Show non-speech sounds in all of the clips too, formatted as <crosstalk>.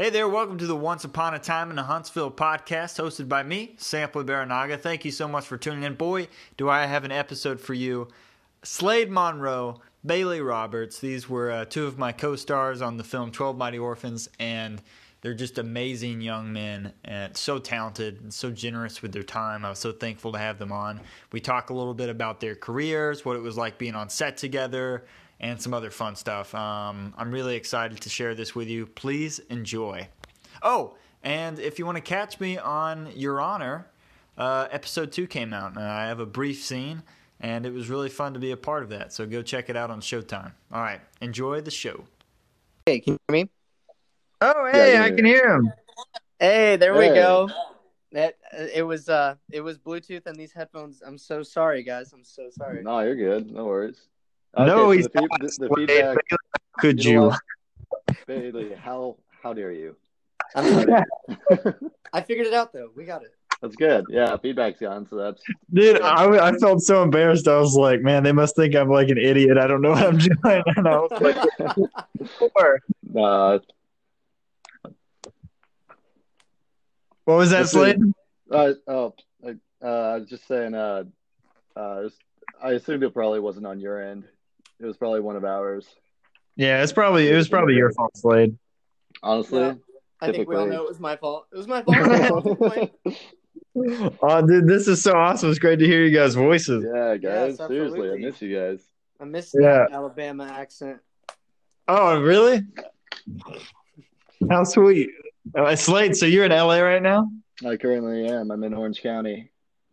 Hey there, welcome to the Once Upon a Time in the Huntsville podcast, hosted by me, Sampley Barinaga. Thank you so much for tuning in. Boy, do I have an episode for you. Slade Monroe, Bailey Roberts, these were uh, two of my co stars on the film 12 Mighty Orphans, and they're just amazing young men and so talented and so generous with their time. I was so thankful to have them on. We talk a little bit about their careers, what it was like being on set together, and some other fun stuff. Um, I'm really excited to share this with you. Please enjoy. Oh, and if you want to catch me on Your Honor, uh, episode two came out, and I have a brief scene, and it was really fun to be a part of that. So go check it out on Showtime. All right, enjoy the show. Hey, can you hear me? Oh, hey, Yeah, I can hear him. Hey, there we go. That uh, it was uh it was Bluetooth and these headphones. I'm so sorry, guys. I'm so sorry. No, you're good. No worries. No, Okay, he's the, not. the, the Slade. feedback. Could you know you? Bailey, how how dare you? I'm sorry. <laughs> <laughs> I figured it out though. We got it. That's good. Yeah, feedback's gone, so that's Dude, I, I felt so embarrassed. I was like, man, they must think I'm like an idiot. I don't know what I'm <laughs> doing. And I was like, "Sure." uh, what was that, This Slade? uh oh I, uh, I was just saying uh uh I assumed it probably wasn't on your end. It was probably one of ours. Yeah, it's probably it was probably your fault, Slade. Honestly. Yeah. I think we all know it was my fault. It was my fault. <laughs> Oh, dude, this is so awesome. It's great to hear you guys' voices. yeah, guys. Yes, seriously, I miss you guys. I miss Yeah. that Alabama accent. Oh, really? How sweet. Uh, Slade, so you're in LA right now? I currently am. I'm in Orange County.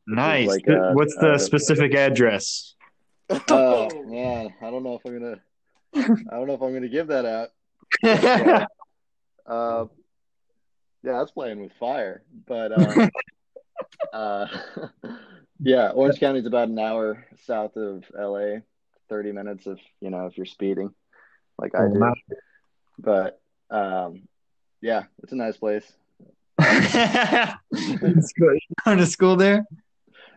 Nice. like, uh, What's the uh, specific address? Oh <laughs> man, I don't know if I'm gonna <laughs> I don't know if I'm gonna give that out. <laughs> Uh, yeah, that's playing with fire. But um, uh, yeah, Orange County's about an hour south of LA, 30 minutes if you know if you're speeding, like I do. Wow. But um, yeah, it's a nice place. It's good. Going to school there?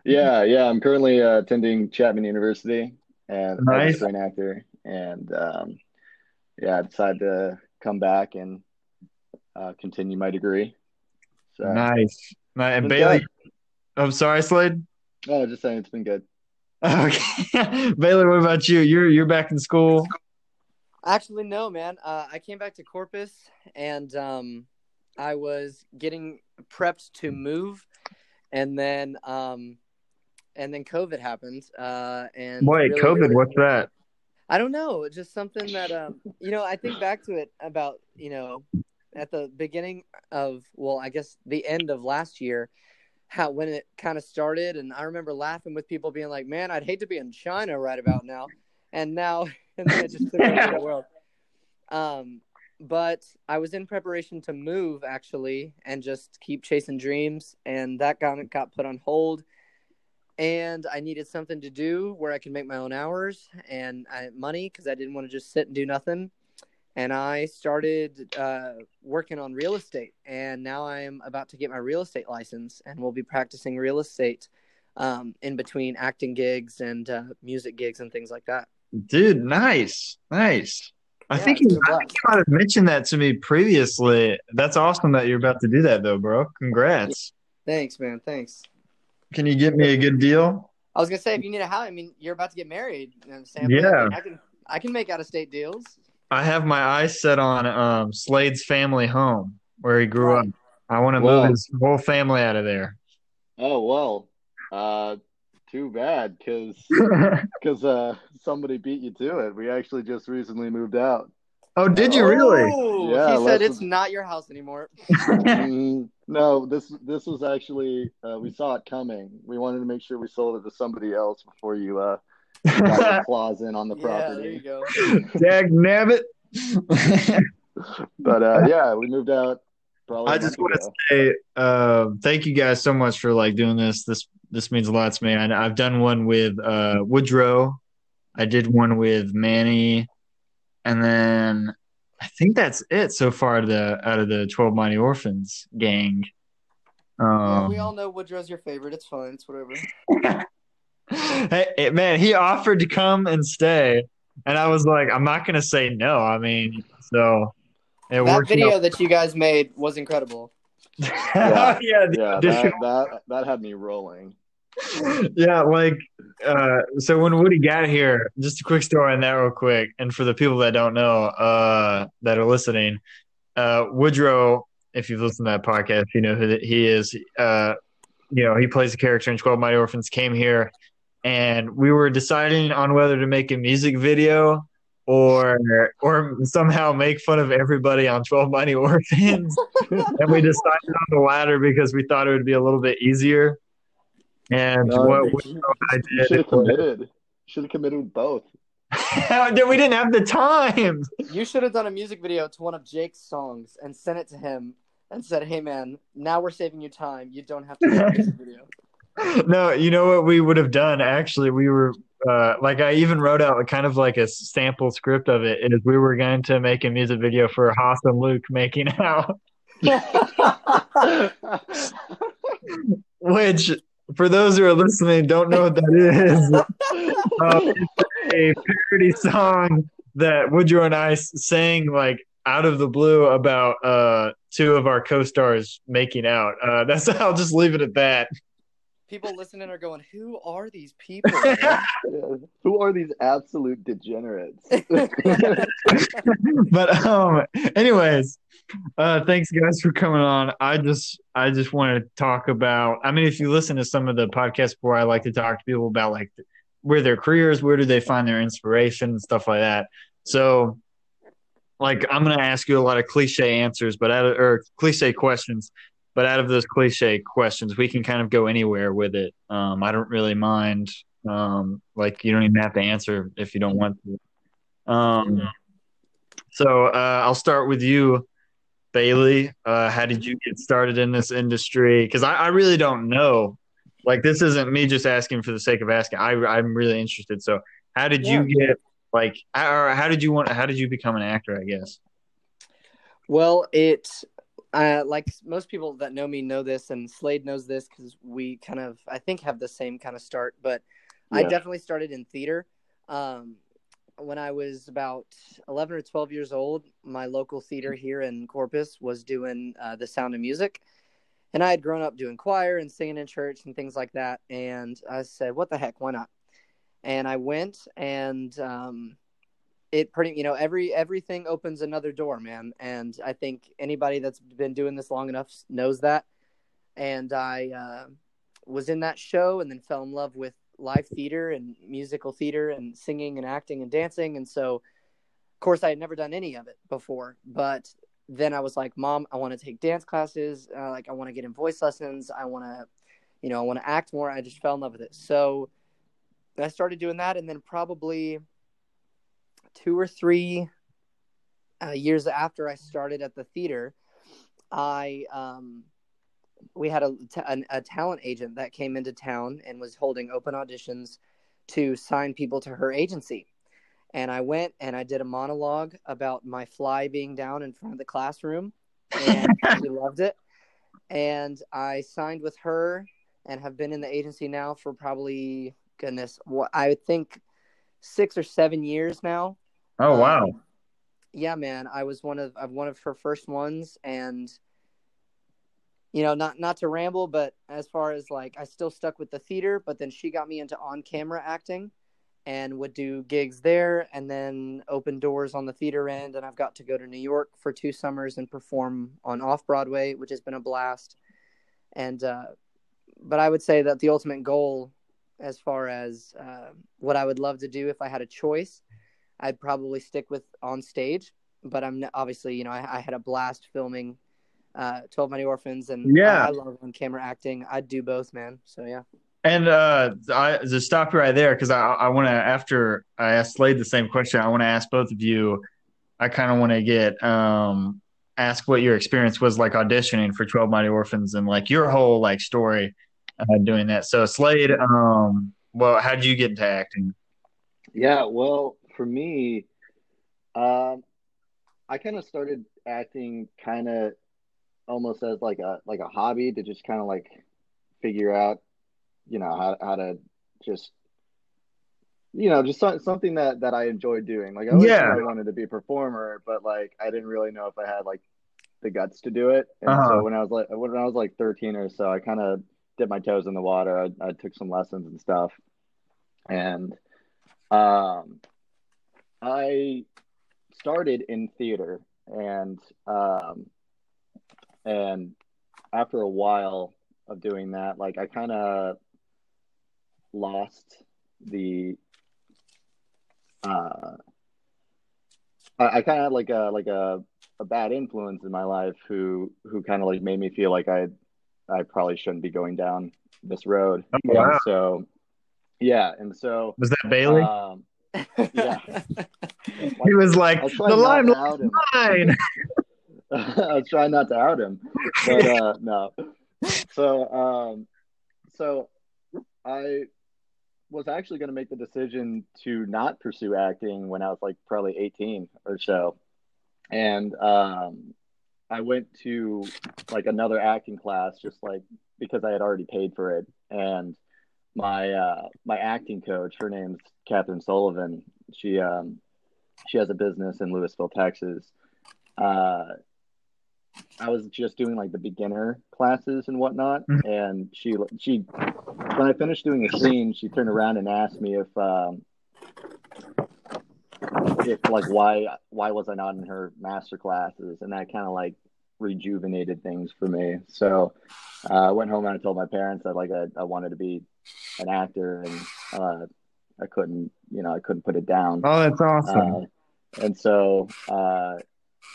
Yeah, yeah. I'm currently uh, attending Chapman University and I'm a screen actor, and um, yeah, I decided to come back and uh, continue my degree. So, Nice. Nice. And It's Bailey, good. I'm sorry, Slade. no, just saying it's been good. <laughs> Okay. <laughs> Bailey, what about you? You're you're back in school. Actually, no, man. Uh, I came back to Corpus and um, I was getting prepped to move, and then um, and then COVID happened. Uh, and Wait, really- COVID, what's that? I don't know. Just something that um, you know. I think back to it about you know at the beginning of well, I guess the end of last year, how when it kind of started, and I remember laughing with people being like, "Man, I'd hate to be in China right about now," and now <laughs> and then it just took over the world. Um, but I was in preparation to move actually, and just keep chasing dreams, and that got got put on hold and I needed something to do where I could make my own hours and I, money because I didn't want to just sit and do nothing. And I started uh, working on real estate, and now I am about to get my real estate license, and we'll be practicing real estate um, in between acting gigs and uh, music gigs and things like that. Dude, nice. Nice. I Yeah, think you, I think you might have mentioned that to me previously. That's awesome that you're about to do that though, bro. Congrats. Thanks, man. Thanks. Can you get me a good deal? I was gonna say if you need a house, I mean, you're about to get married, and Sam. Yeah. I can I can make out of state deals. I have my eyes set on um, Slade's family home where he grew Right. up. I want to Well- move his whole family out of there. Oh well, uh, too bad because because <laughs> <laughs> uh, somebody beat you to it. We actually just recently moved out. Oh, did you really? Oh, Yeah, he said let's- it's not your house anymore. <laughs> Mm, no, this this was actually uh, we saw it coming. We wanted to make sure we sold it to somebody else before you uh, got your <laughs> claws in on the Yeah, there you property. go. Dag nabbit. <laughs> But uh, yeah, we moved out. Probably. I a just want to say uh, thank you guys so much for like doing this. This this means a lot to me. I, I've done one with uh, Woodrow. I did one with Manny, and then I think that's it so far. Out of the out of the Twelve Mighty Orphans gang. Yeah, Um, we all know Woodrow's your favorite. It's fine. It's whatever. <laughs> <laughs> hey, hey, man, he offered to come and stay, and I was like, I'm not gonna say no. I mean, so It that video out- that you guys made was incredible. <laughs> yeah, the Yeah, that, that that had me rolling. <laughs> yeah, like uh so when Woody got here, just a quick story on that real quick. And for the people that don't know, uh that are listening, uh Woodrow, if you've listened to that podcast, you know who that he is. Uh you know, he plays a character in Twelve Mighty Orphans, came here and we were deciding on whether to make a music video or or somehow make fun of everybody on Twelve Mighty Orphans. <laughs> and we decided on the latter because we thought it would be a little bit easier. And No, what you- Woodrow and should have committed. Should have committed with both. <laughs> we didn't have the time. You should have done a music video to one of Jake's songs and sent it to him and said, "Hey man, now we're saving you time. You don't have to make a music <laughs> video." No, you know what we would have done? Actually, we were uh, like I even wrote out kind of like a sample script of it. Is we were going to make a music video for Haas and Luke making out, <laughs> which for those who are listening don't know what that is. Uh, <laughs> it's a parody song that Woodrow and I sang like out of the blue about uh, two of our co-stars making out. Uh, that's <laughs> I'll just leave it at that. People listening are going, "Who are these people?" <laughs> Yeah. Who are these absolute degenerates? <laughs> <laughs> but um anyways uh thanks guys for coming on i just i just want to talk about i mean if you listen to some of the podcasts before i like to talk to people about like where their careers where do they find their inspiration and stuff like that so like i'm gonna ask you a lot of cliche answers but out of or cliche questions but out of those cliche questions we can kind of go anywhere with it um i don't really mind um like you don't even have to answer if you don't want to um so uh, I'll start with you, Bailey. Uh, how did you get started in this industry? Because I, I really don't know. Like this isn't me just asking for the sake of asking. I, I'm really interested. So how did you get like? Or how did you want? How did you become an actor? I guess. Well, it uh, like most people that know me know this, and Slade knows this because we kind of, I think, have the same kind of start. But I definitely started in theater. Um, when I was about 11 or 12 years old, my local theater here in Corpus was doing uh, The Sound of Music. And I had grown up doing choir and singing in church and things like that. And I said, what the heck, why not? And I went and um, it pretty, you know, every everything opens another door, man. And I think anybody that's been doing this long enough knows that. And I uh, was in that show and then fell in love with live theater and musical theater and singing and acting and dancing. And so, of course, I had never done any of it before. But then I was like, Mom, I want to take dance classes. Uh, like, I want to get in voice lessons. I want to, you know, I want to act more. I just fell in love with it. So I started doing that. And then probably two or three uh, years after I started at the theater, I um, we had a, a, a talent agent that came into town and was holding open auditions to sign people to her agency. And I went and I did a monologue about my fly being down in front of the classroom, and <laughs> she loved it. And I signed with her and have been in the agency now for probably goodness, what I think six or seven years now. Oh wow. Um, yeah, man, I was one of I'm one of her first ones, and you know, not not to ramble, but as far as like, I still stuck with the theater, but then she got me into on camera acting, and would do gigs there, and then open doors on the theater end, and I've got to go to New York for two summers and perform on off Broadway, which has been a blast, and uh, but I would say that the ultimate goal, as far as uh, what I would love to do if I had a choice I'd probably stick with on stage. But I'm obviously, you know, I, I had a blast filming uh, 12 Mighty Orphans, and Yeah. I, I love on camera acting. I'd do both, man. So yeah. And uh, I just stop you right there because I I want to after I asked Slade the same question, I want to ask both of you. I kind of want to get um ask what your experience was like auditioning for Twelve Mighty Orphans and like your whole like story uh, doing that. So Slade, um, well, how did you get into acting? Yeah, well, for me, um, I kind of started acting kind of almost as like a like a hobby to just kind of like figure out, you know, how how to just you know, just something that that I enjoyed doing. Like I always Yeah. I wanted to be a performer, but like I didn't really know if I had like the guts to do it. And Uh-huh. so when I was like when I was like 13 or so, I kind of dipped my toes in the water. I, I took some lessons and stuff, and um, I started in theater, and um, and after a while of doing that, like I kind of lost the uh I, I kind of like a like a, a bad influence in my life who who kind of like made me feel like I I probably shouldn't be going down this road. Oh, And wow. so yeah, and so Was that Bailey? um yeah. <laughs> he was like, the trying not to limelight's mine. <laughs> I was trying not to out him, but uh, no. So, um, so I was actually going to make the decision to not pursue acting when I was like probably 18 or so, and um, I went to like another acting class just like because I had already paid for it, and my uh, my acting coach, her name's Catherine Sullivan. She um, she has a business in Lewisville, Texas. Uh, I was just doing like the beginner classes and whatnot, Mhm. and she she when I finished doing a scene, she turned around and asked me if um, if like why why was I not in her master classes, and that kind of like rejuvenated things for me. So uh, I went home and I told my parents that like I, I wanted to be an actor, and uh, I couldn't you know I couldn't put it down. Oh, that's awesome. Uh, and so, uh,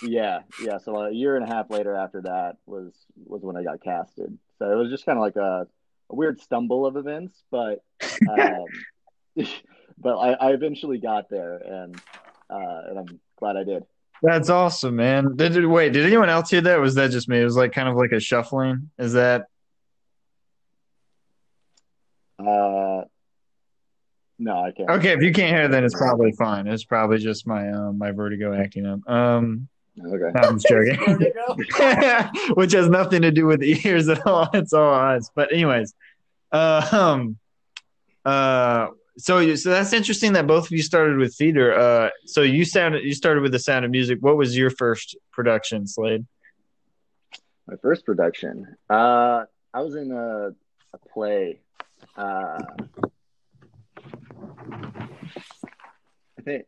yeah, yeah. So a year and a half later after that was was when I got casted. So it was just kind of like a, a weird stumble of events, but <laughs> um, <laughs> but I, I eventually got there, and uh, and I'm glad I did. That's awesome, man. Did, did wait? Did anyone else hear that? Or was that just me? It was like kind of like a shuffling. Is that Uh, no, I can't. okay? If you can't hear, it, then it's probably fine. It's probably just my um my vertigo acting up. Um, Okay. no, I'm just joking. <laughs> <laughs> Which has nothing to do with the ears at all. <laughs> It's all eyes. But anyways, uh, um, uh, so so that's interesting that both of you started with theater. Uh, so you sounded you started with the Sound of Music. What was your first production, Slade? My first production. Uh, I was in a, a play. Uh, I think,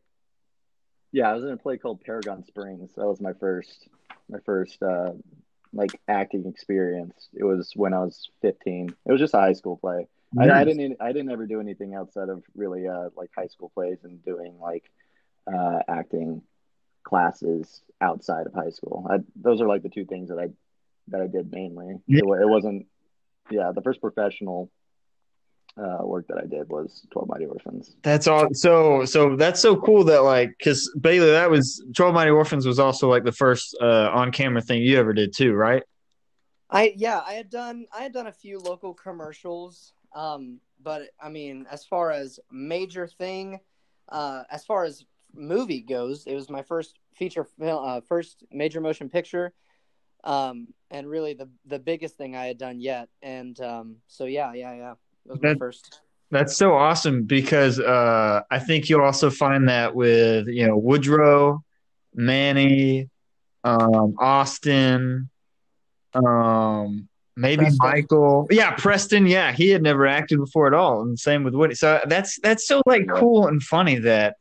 yeah, I was in a play called Paragon Springs. That was my first, my first uh, like acting experience. It was when I was 15. It was just a high school play. I, I didn't, I didn't ever do anything outside of really uh, like high school plays and doing like uh, acting classes outside of high school. I, those are like the two things that I that I did mainly. Yeah. It, it wasn't, yeah. The first professional uh, work that I did was Twelve Mighty Orphans. That's all. So, so that's so cool that like, because Bailey, that was Twelve Mighty Orphans was also like the first uh, on camera thing you ever did too, right? I yeah, I had done I had done a few local commercials. Um, but I mean, as far as major thing, uh, as far as movie goes, it was my first feature film, uh, first major motion picture, um, and really the the biggest thing I had done yet. And um, so yeah, yeah, yeah, it was my first. That's so awesome because uh, I think you'll also find that with you know Woodrow, Manny, um, Austin, um, maybe Preston. Michael. Yeah, Preston. Yeah, he had never acted before at all, and same with Woody. So that's that's so like cool and funny that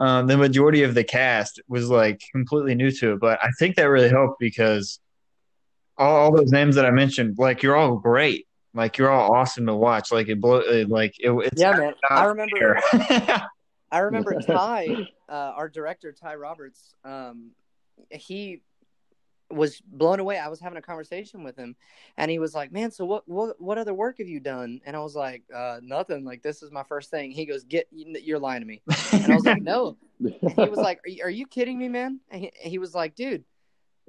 um, the majority of the cast was like completely new to it. But I think that really helped because all, all those names that I mentioned, like you're all great. Like you're all awesome to watch. Like it blow. uh, Like it, it's Yeah, man. I remember. I remember <laughs> Ty, uh, our director Ty Roberts. Um, he was blown away. I was having a conversation with him, and he was like, "Man, so what? What? What other work have you done?" And I was like, uh, "Nothing. Like this is my first thing." He goes, "Get, you're lying to me." And I was like, "No." <laughs> He was like, "Are you, are you kidding me, man?" And he, he was like, "Dude,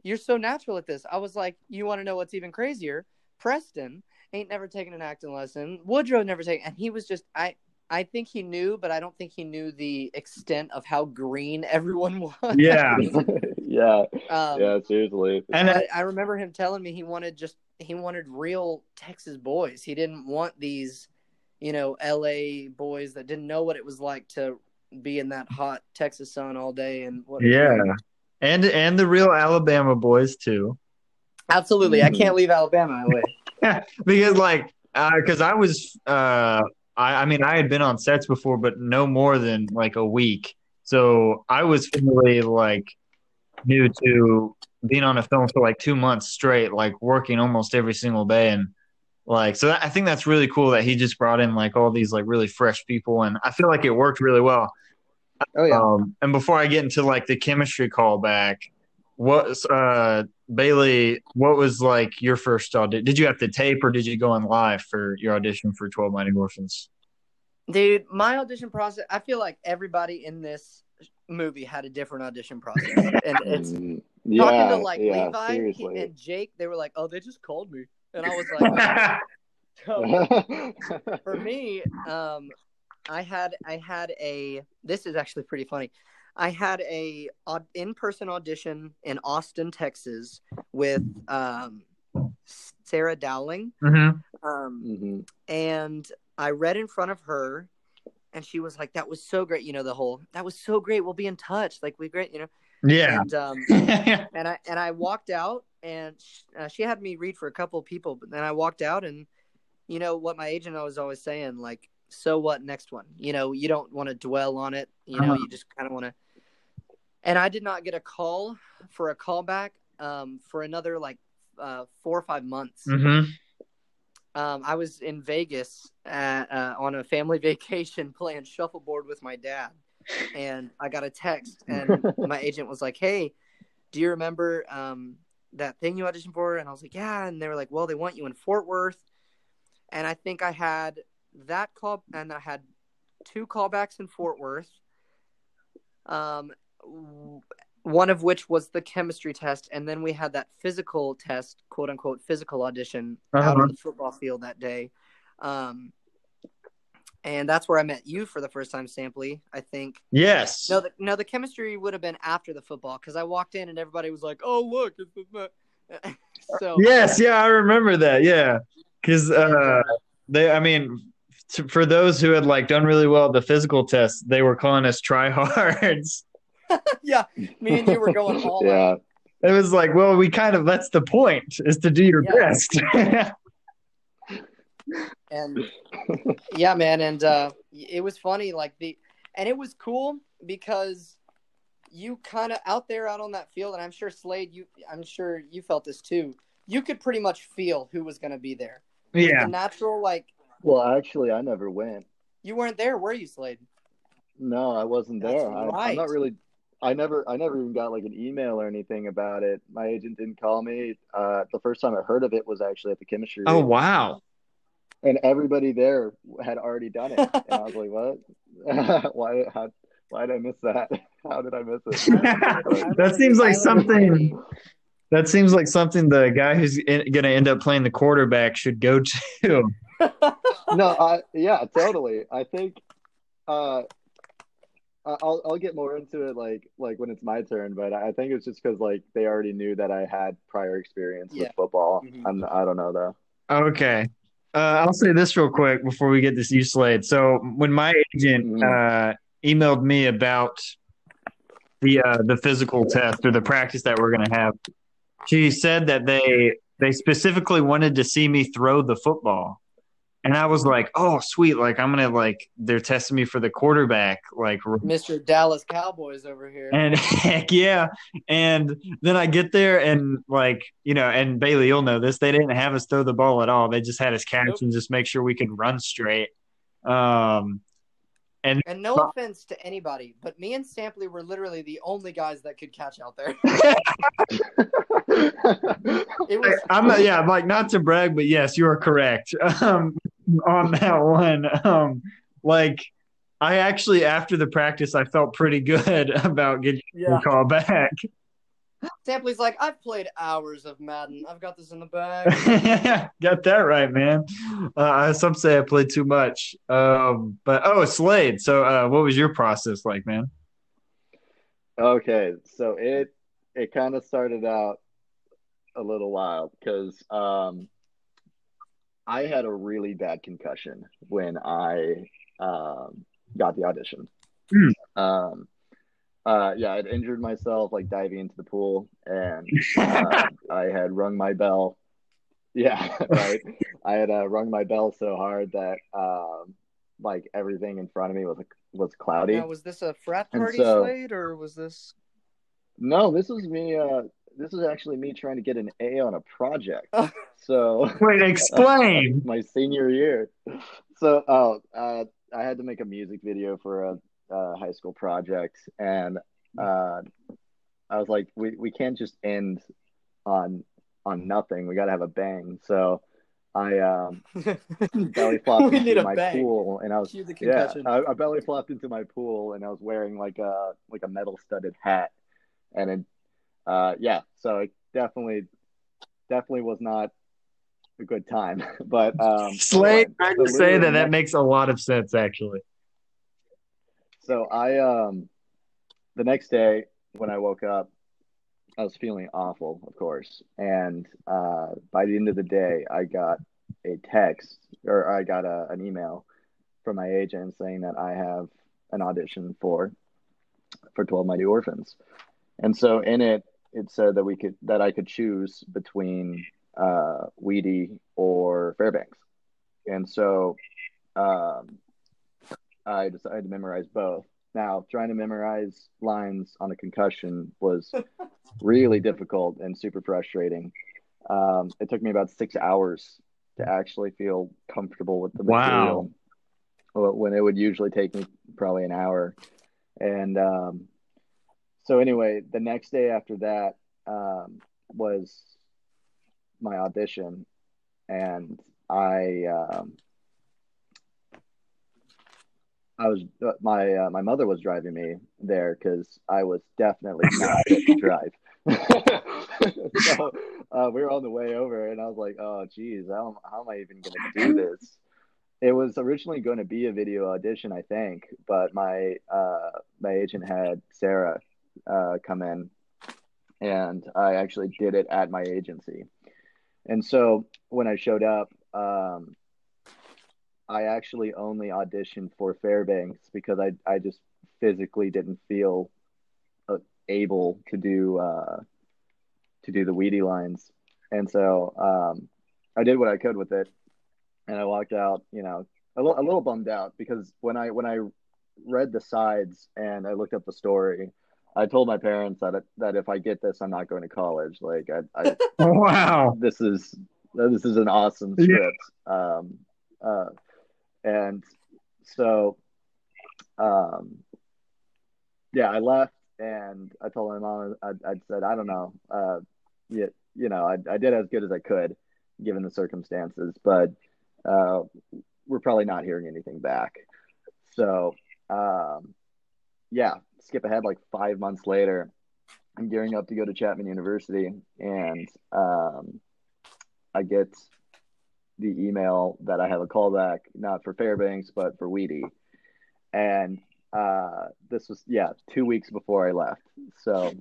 you're so natural at this." I was like, "You want to know what's even crazier? Preston ain't never taken an acting lesson. Woodrow never taken." And he was just, I, I think he knew, but I don't think he knew the extent of how green <laughs> everyone was. yeah, <laughs> yeah, Um, yeah, seriously. and but I remember him telling me he wanted just he wanted real Texas boys. He didn't want these, you know, LA boys that didn't know what it was like to be in that hot Texas sun all day and what Yeah. And and the real Alabama boys too. Absolutely. I can't leave Alabama away. <laughs> because like because I was uh I, I mean I had been on sets before but no more than like a week. So I was really like new to being on a film for like two months straight, like working almost every single day and like so that, I think that's really cool that he just brought in like all these like really fresh people and I feel like it worked really well. Oh yeah. Um, and before I get into like the chemistry callback, what uh Bailey, what was like your first audition? Did you have to tape or did you go on live for your audition for Twelve Mighty Orphans? Dude, my audition process, I feel like everybody in this movie had a different audition process. And <laughs> it's Mm, talking to like yeah, Levi seriously. and Jake, they were like, "Oh, they just called me," and I was <laughs> like, so <laughs> "For me, um, I had I had a. This is actually pretty funny. I had a in-person audition in Austin, Texas, with um, Sarah Dowling, hmm um, Mhm. and I read in front of her, and she was like, "That was so great," you know, the whole "That was so great. We'll be in touch." Like we great, you know, Yeah. and um, <laughs> and I and I walked out, and uh, she had me read for a couple of people, but then I walked out, and you know what my agent was always saying, like, so what? Next one, you know, you don't want to dwell on it, you know, Uh-huh. you just kind of want to. And I did not get a call for a callback um, for another like uh, four or five months. hmm Um, I was in Vegas at, uh, on a family <laughs> vacation playing shuffleboard with my dad, and I got a text, and <laughs> my agent was like, "Hey, do you remember um, that thing you auditioned for?" And I was like, "Yeah," and they were like, "Well, they want you in Fort Worth," and I think I had that call, and I had two callbacks in Fort Worth. Um, one of which was the chemistry test, and then we had that physical test, quote unquote, physical audition out Uh-huh. on the football field that day. Um, and that's where I met you for the first time, Sampley. I think. Yes. No, the, no, the chemistry would have been after the football because I walked in and everybody was like, "Oh, look!" It's the... <laughs> so Yes. Yeah, I remember that. Yeah, because uh, they. I mean, for those who had like done really well at the physical test, they were calling us tryhards. <laughs> yeah, me and you were going <laughs> all yeah. out. It was like, well, we kind of that's the point is to do your Yeah. best. <laughs> and yeah man and uh it was funny like the and it was cool because you kind of out there out on that field and i'm sure slade you i'm sure you felt this too you could pretty much feel who was going to be there yeah. the natural like Well, actually, I never went. you weren't there were you slade No, I wasn't That's there. I, right. I'm not really. I never. I never even got like an email or anything about it. My agent didn't call me. Uh, the first time I heard of it was actually at the chemistry. Oh read, wow. and everybody there had already done it, and I was like, <laughs> "What? <laughs> why? How? Why did I miss that? <laughs> How did I miss it?" that seems like something. That seems like something the guy who's going to end up playing the quarterback should go to. no, I yeah, totally. I think uh I'll I'll get more into it like like when it's my turn, but I think it's just because like they already knew that I had prior experience Yeah. with football. Mhm. I'm I don't know though. Okay. Uh, I'll say this real quick before we get this you Slade. So when my agent Mhm. uh, emailed me about the uh, the physical test or the practice that we're going to have, she said that they they specifically wanted to see me throw the football, and I was like, "Oh, sweet! Like I'm gonna like they're testing me for the quarterback, like mr dallas cowboys over here and <laughs> heck yeah. And then I get there and like, you know, and Bailey, you'll know this. They didn't have us throw the ball at all. They just had us catch Nope. and just make sure we could run straight. Um and and no offense to anybody but me and sampley were literally the only guys that could catch out there <laughs> it was I'm not, yeah, like not to brag, but yes, you are correct. <laughs> Um on <laughs> that one. Um like I actually after the practice I felt pretty good <laughs> about getting yeah a call back. sampley's like i've played hours of madden i've got this in the bag <laughs> Got that right, man. Uh, some say I played too much. Um, but oh, Slade. So, uh, what was your process like, man? Okay, so it it kind of started out a little wild because um, I had a really bad concussion when I um, got the audition. Hmm. Um, uh, yeah, I'd injured myself like diving into the pool, and <laughs> uh, I had rung my bell. Yeah, <laughs> right. I had uh, rung my bell so hard that um, like everything in front of me was was cloudy. Now, was this a frat party so- Slade, or was this? No, this was me. This is actually me trying to get an A on a project. <laughs> So Wait, explain. <laughs> my senior year. So, oh, uh, I had to make a music video for a, uh high school project, and uh, I was like, we we can't just end on on nothing. We got to have a bang. So, I um, <laughs> belly flopped into my bang. pool, and I was yeah. I, I belly flopped into my pool, and I was wearing like a like a metal studded hat, and it, uh, yeah, so it definitely definitely was not a good time. <laughs> But um, Slade, I just say that that makes a lot of sense, actually. So I um the next day when I woke up, I was feeling awful, of course. And uh by the end of the day I got a text or I got a, an email from my agent saying that I have an audition for for 12 Mighty Orphans. And so in it it said that we could that I could choose between uh Wheezy or Fairbanks. And so um I decided to memorize both. Now, trying to memorize lines on a concussion was <laughs> really difficult and super frustrating. Um, it took me about six hours to actually feel comfortable with the Wow. material, when it would usually take me probably an hour. And um, so, anyway, the next day after that um, was my audition, and I um, I was uh, my uh, my mother was driving me there because I was definitely <laughs> not fit to drive. <laughs> so uh, we were on the way over, and I was like, "Oh, geez, how, how am I even going to do this?" It was originally going to be a video audition, I think, but my uh, my agent had Sarah uh, come in, and I actually did it at my agency. And so when I showed up, um, I actually only auditioned for Fairbanks because I I just physically didn't feel uh, able to do uh, to do the Wheezy lines, and so um, I did what I could with it, and I walked out, you know, a little a little bummed out because when I when I read the sides and I looked up the story, I told my parents that that if I get this, I'm not going to college. Like I, I <laughs> Wow. this is this is an awesome Yeah. script. Um, uh, and so, um, yeah, I left and I told my mom, I, I said, I don't know. Uh, you, you know, I, I did as good as I could given the circumstances, but, uh, we're probably not hearing anything back. So, um, yeah, skip ahead like five months later, I'm gearing up to go to Chapman University and, um, I get the email that I have a callback, not for Fairbanks, but for Wheezy. And uh, this was, yeah, two weeks before I left. So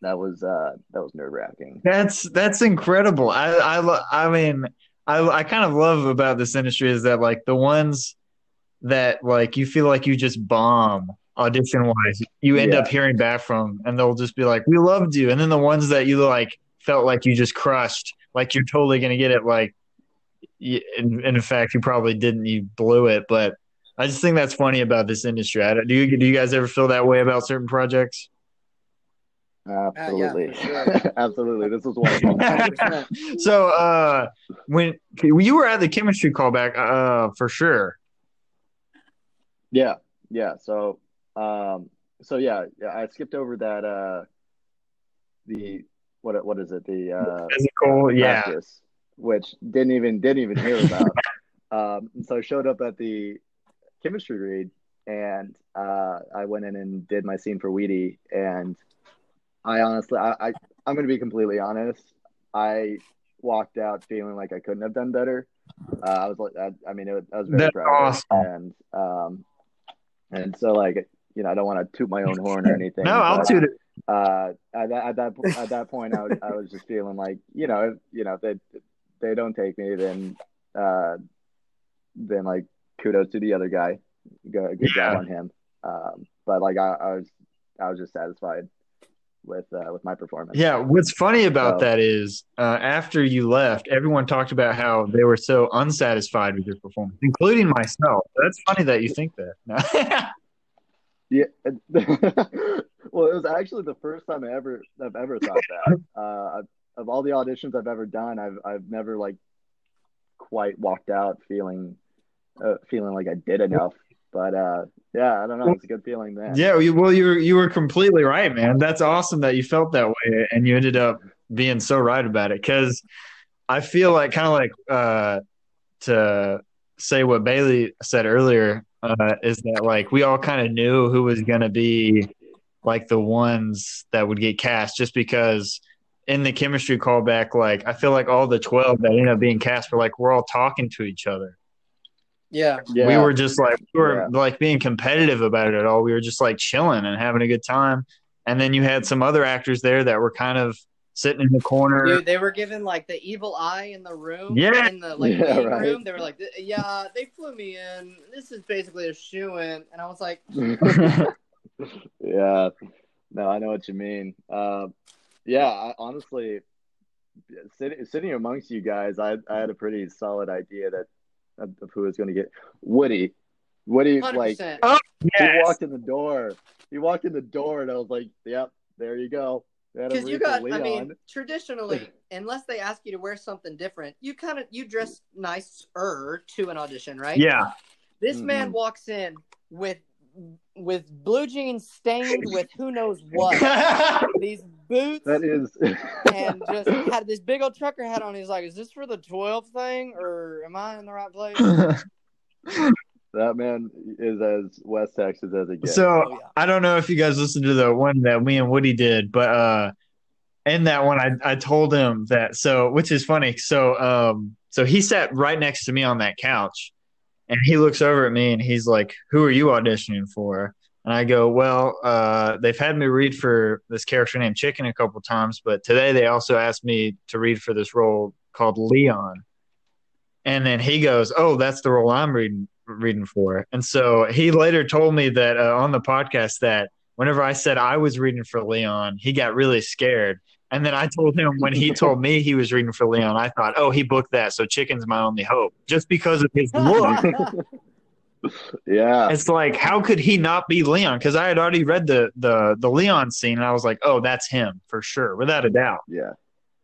that was, uh, that was nerve wracking. That's that's incredible. I I lo- I mean, I I kind of love about this industry is that like the ones that like you feel like you just bomb audition wise, you end Yeah. up hearing back from, and they'll just be like, "We loved you," and then the ones that you like felt like you just crushed, like you're totally gonna get it, like, y- in, in fact, you probably didn't, you blew it. But I just think that's funny about this industry. I, don't- you do you guys ever feel that way about certain projects? Absolutely. for sure. <laughs> Absolutely. This was one of them. 100%. so uh when you were at the chemistry callback uh for sure Yeah. Yeah. So, um, so yeah, yeah, I skipped over that, uh, the, what, what is it? The, uh, physical yeah practice, which didn't even didn't even hear about. <laughs> um, and so I showed up at the chemistry read, and uh, I went in and did my scene for Wheezy, and I honestly, I, I I'm gonna be completely honest, I walked out feeling like I couldn't have done better. Uh, I was like, I, I mean, it was, I was very That's proud, awesome. and um, and so like, you know, I don't want to toot my own horn or <laughs> anything. no i'll toot it uh, at that at that at that point, I was, I was just feeling like you know if, you know if they they don't take me, then uh, then like kudos to the other guy. Good, good Yeah. job on him. Um, but like I, I was, I was just satisfied with uh, with my performance. Yeah, what's funny about So- that is uh, after you left, everyone talked about how they were so unsatisfied with your performance, including myself. That's funny that you think that. No. <laughs> Yeah. <laughs> well, it was actually the first time I ever I've ever thought that. <laughs> Uh, of all the auditions I've ever done, I've I've never like quite walked out feeling uh, feeling like I did enough. But uh, yeah, I don't know. It's a good feeling then. yeah, you, well, you were you were completely right, man. That's awesome that you felt that way, and you ended up being so right about it. Because I feel like kind of like uh, to say what Bailey said earlier uh, is that like we all kind of knew who was going to be like the ones that would get cast, just because in the chemistry callback, like I feel like all the twelve that ended up being cast were like we're all talking to each other. Yeah. Yeah. We were just like we were Yeah. like being competitive about it at all. We were just like chilling and having a good time. And then you had some other actors there that were kind of sitting in the corner. Dude, they were given like the evil eye in the room. Yeah. In the like Yeah, main right. room. They were like, yeah, they flew me in. This is basically a shoe in. And I was like, <laughs> <laughs> yeah. No, I know what you mean. Uh, yeah, I, honestly, sitting sitting amongst you guys, I I had a pretty solid idea that of, of who was going to get Woody. Woody, 100%. like he walked in the door. He walked in the door, and I was like, "Yep, there you go." They had a Because you got, I mean, traditionally, <laughs> unless they ask you to wear something different, you kind of you dress nicer to an audition, right? Yeah. This Mhm. man walks in with with blue jeans stained with who knows what, <laughs> these boots, that is, and just had this big old trucker hat on. He's like, "Is this for the twelve thing, or am I in the right place?" <laughs> that man is as West Texas as it gets. so Oh, yeah. I don't know if you guys listened to the one that me and Woody did, but uh in that one I, I told him that so which is funny. So um so he sat right next to me on that couch and he looks over at me and he's like, Who are you auditioning for? And I go, Well, uh, they've had me read for this character named Chicken a couple times, but today they also asked me to read for this role called Leon. And then he goes, "Oh, that's the role I'm reading reading for." And so he later told me that uh, on the podcast that whenever I said I was reading for Leon, he got really scared. And then I told him when he told me he was reading for Leon, I thought, "Oh, he booked that, so Chicken's my only hope." Just because of his look. <laughs> yeah, it's like how could he not be Leon? Because I had already read the the the Leon scene, and I was like, "Oh, that's him for sure, without a doubt." yeah,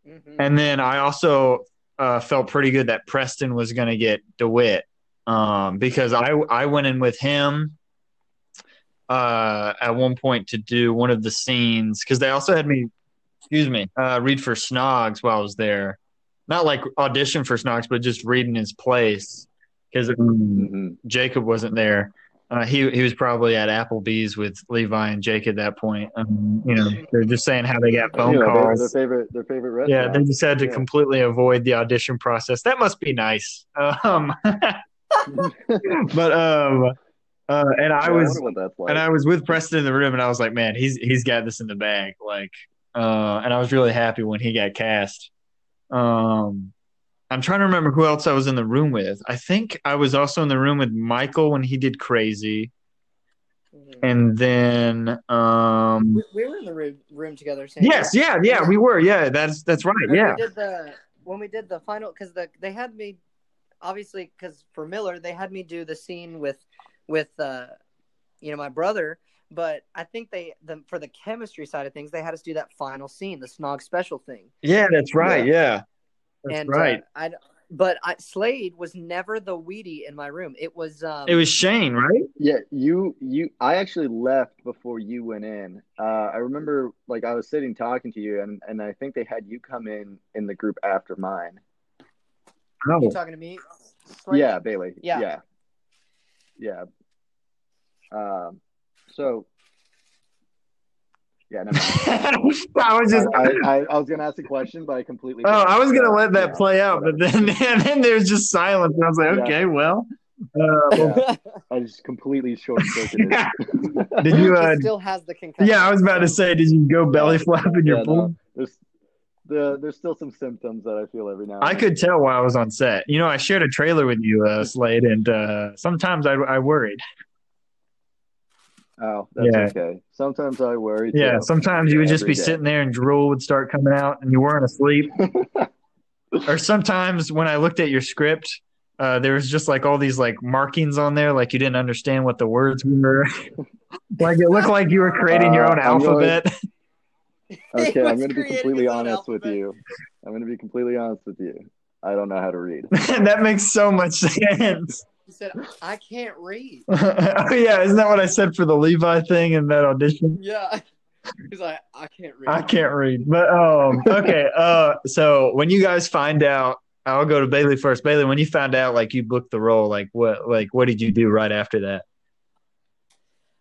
Mhm. And then I also uh, felt pretty good that Preston was going to get DeWitt um, because I I went in with him uh, at one point to do one of the scenes because they also had me, excuse me, uh, read for Snoggs while I was there. Not like audition for Snoggs, but just reading his place because hmm Jacob wasn't there. Uh, he he was probably at Applebee's with Levi and Jake at that point. Um, you know, they're just saying how they got phone their, calls. their favorite, their favorite Yeah, they just had to Yeah. completely avoid the audition process. That must be nice. Um, <laughs> but um, uh, and I Yeah, was wonder what that's like. and I was with Preston in the room, and I was like, man, he's he's got this in the bag. Like, uh, and I was really happy when he got cast. Um, I'm trying to remember who else I was in the room with. I think I was also in the room with Michael when he did Crazy, Mhm. and then um, We, we were in the room, room together. Sam. yes, yeah, yeah, we were. Yeah, that's that's right. When Yeah, we did the when we did the final because the they had me obviously because for Miller they had me do the scene with with uh you know my brother but I think they the for the chemistry side of things they had us do that final scene the snog special thing yeah, that's right. Yeah, that's and right. uh, I but I, Slade was never the Wheezy in my room it was um It was Shane, right? Yeah, you you I actually left before you went in. Uh, I remember like I was sitting talking to you, and and I think they had you come in in the group after mine. Oh, you talking to me Slade? Yeah, Bailey. Yeah. yeah, yeah. Um, so yeah, never. <laughs> I was just. I, I, I was gonna ask a question, but I completely. Oh, I was gonna let that yeah, play out, but then <laughs> and then there's just silence. And I was like, Yeah. okay, well, uh, Yeah, I just completely short circuited. <laughs> did you? Uh, still has the concussion yeah, I was about to say, did you go belly flap in your Yeah, pool? no, there's the, there's still some symptoms that I feel every now. and I could tell while I was on set. You know, I shared a trailer with you, uh, Slade, and uh, sometimes I, I worried. Oh, that's Yeah. okay. Sometimes I worry. Too. Yeah, sometimes you would just be day. sitting there and drool would start coming out and you weren't asleep. <laughs> or sometimes when I looked at your script, uh, there was just like all these like markings on there, like you didn't understand what the words were. <laughs> like it looked like you were creating your own Uh, I'm going- alphabet. <laughs> <laughs> Okay, I'm going to be completely his own honest with you. I'm going to be completely honest with you. I don't know how to read. <laughs> that makes so much sense. He said, "I can't read." <laughs> oh yeah, isn't that what I said for the Levi thing in that audition? Yeah, he's like, "I can't read." I can't read. But um okay, uh so when you guys find out I'll go to Bailey first. Bailey, when you found out like you booked the role, like what like what did you do right after that?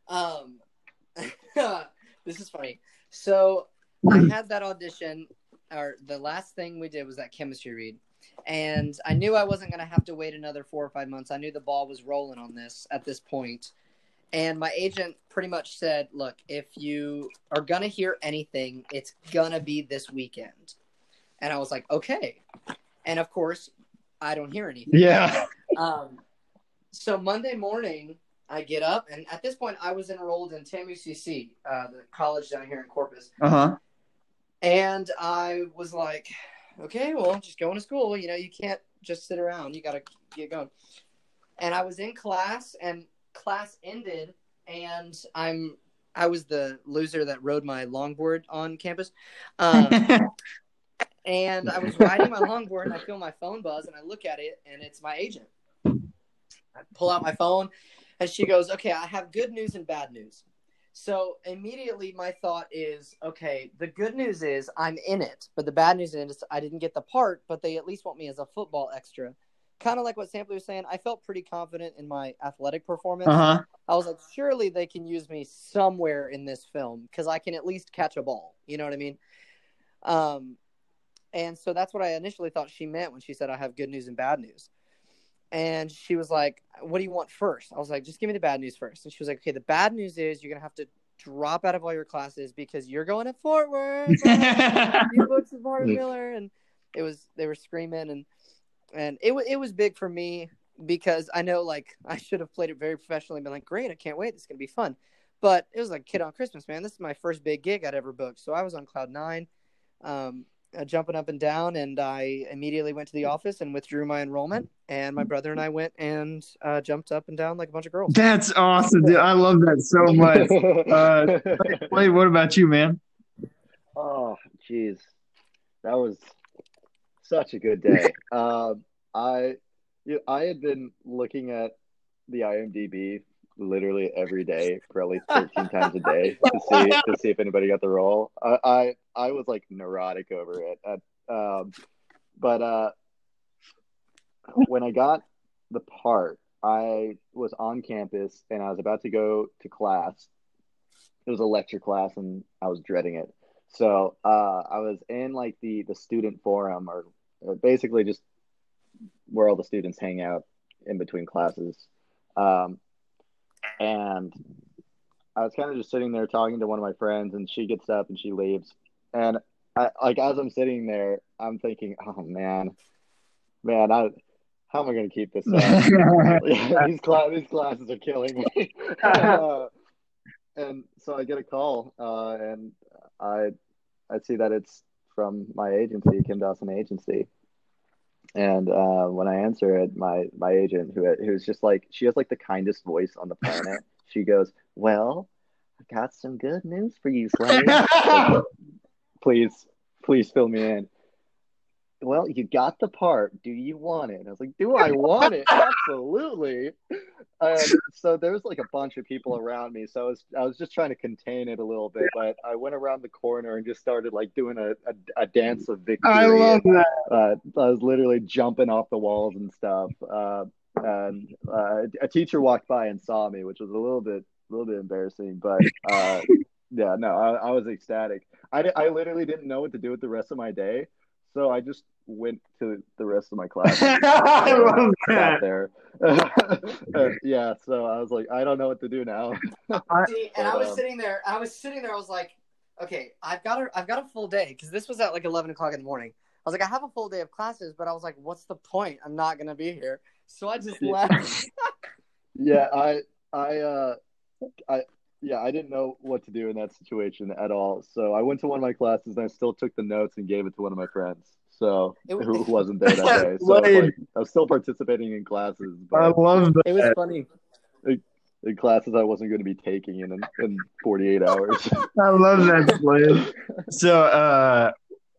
Um, this is funny. So I had that audition, or the last thing we did was that chemistry read, and I knew I wasn't going to have to wait another four or five months. I knew the ball was rolling on this at this point, and my agent pretty much said, "Look, if you are going to hear anything, it's gonna be this weekend." And I was like, "Okay," and of course, I don't hear anything. Yeah. <laughs> Um, so Monday morning, I get up, and at this point, I was enrolled in TAMUCC, uh, the college down here in Corpus, Uh-huh. And I was like, okay, well, just going to school. You know, you can't just sit around. You got to get going. And I was in class, and class ended, and I'm I was the loser that rode my longboard on campus. Um, <laughs> and I was riding my longboard and I feel my phone buzz and I look at it and it's my agent. I pull out my phone and she goes, Okay, I have good news and bad news. So immediately my thought is, okay, the good news is I'm in it, but the bad news is I didn't get the part, but they at least want me as a football extra. Kind of like what Sampley was saying, I felt pretty confident in my athletic performance. uh-huh. I was like, surely they can use me somewhere in this film because I can at least catch a ball. You know what I mean? Um, and so that's what I initially thought she meant when she said, I have good news and bad news. And she was like, What do you want first? I was like, Just give me the bad news first. And she was like, Okay, the bad news is you're going to have to drop out of all your classes because you're going to Fort Worth. <laughs> New books of Martin Miller. And it was, they were screaming. And, and it, wa- it was big for me because I know like <laughs> I should have played it very professionally and been like, Great, I can't wait. This is going to be fun. But it was like kid on Christmas, man. This is my first big gig I'd ever booked. So I was on cloud nine. Um, jumping up and down, and I immediately went to the office and withdrew my enrollment. And my brother and I went and uh, jumped up and down like a bunch of girls. That's awesome, dude. I love that so <laughs> much. Uh, Wait, what about you, man? oh, jeez, that was such a good day. <laughs> Um, I, you I had been looking at the IMDb literally every day, probably thirteen times a day, to see to see if anybody got the role. I I, I was like neurotic over it. Um, but uh, when I got the part, I was on campus and I was about to go to class. It was a lecture class, and I was dreading it. So uh, I was in like the the student forum, or, or basically just where all the students hang out in between classes. Um, and I was kind of just sitting there talking to one of my friends, and she gets up and she leaves. And I like as I'm sitting there, I'm thinking, oh man, man, I how am I going to keep this up? <laughs> these class these classes are killing me. <laughs> Uh, and so I get a call, uh, and I I see that it's from my agency, Kim Dawson Agency. And uh, when I answer it, my my agent, who who's just like she has like the kindest voice on the planet, <laughs> she goes, "Well, I got some good news for you, Slade. Please, please fill me in." Well, you got the part. Do you want it? And I was like, Do I <laughs> want it? Absolutely. Um, so there was like a bunch of people around me, so I was I was just trying to contain it a little bit, but I went around the corner and just started like doing a, a, a dance of victory. I love that. uh, I was literally jumping off the walls and stuff. Uh, and uh, a teacher walked by and saw me, which was a little bit, a little bit embarrassing. But uh, yeah, no, I, I was ecstatic. I, I literally didn't know what to do with the rest of my day, so I just went to the rest of my class. <laughs> I love that. there. <laughs> Uh, yeah, so I was like, I don't know what to do now. <laughs> See, and I was Um, sitting there. I was sitting there. I was like, okay, I've got a I've got a full day because this was at like eleven o'clock in the morning. I was like, I have a full day of classes, but I was like, what's the point? I'm not gonna be here. So I just left. Yeah, I, I, uh, I, yeah, I didn't know what to do in that situation at all. So I went to one of my classes and I still took the notes and gave it to one of my friends. So It- who wasn't there that <laughs> day. So I was, like, I was still participating in classes, I but love it was funny. in classes I wasn't going to be taking in in 48 hours. <laughs> I love that Slade. So, uh,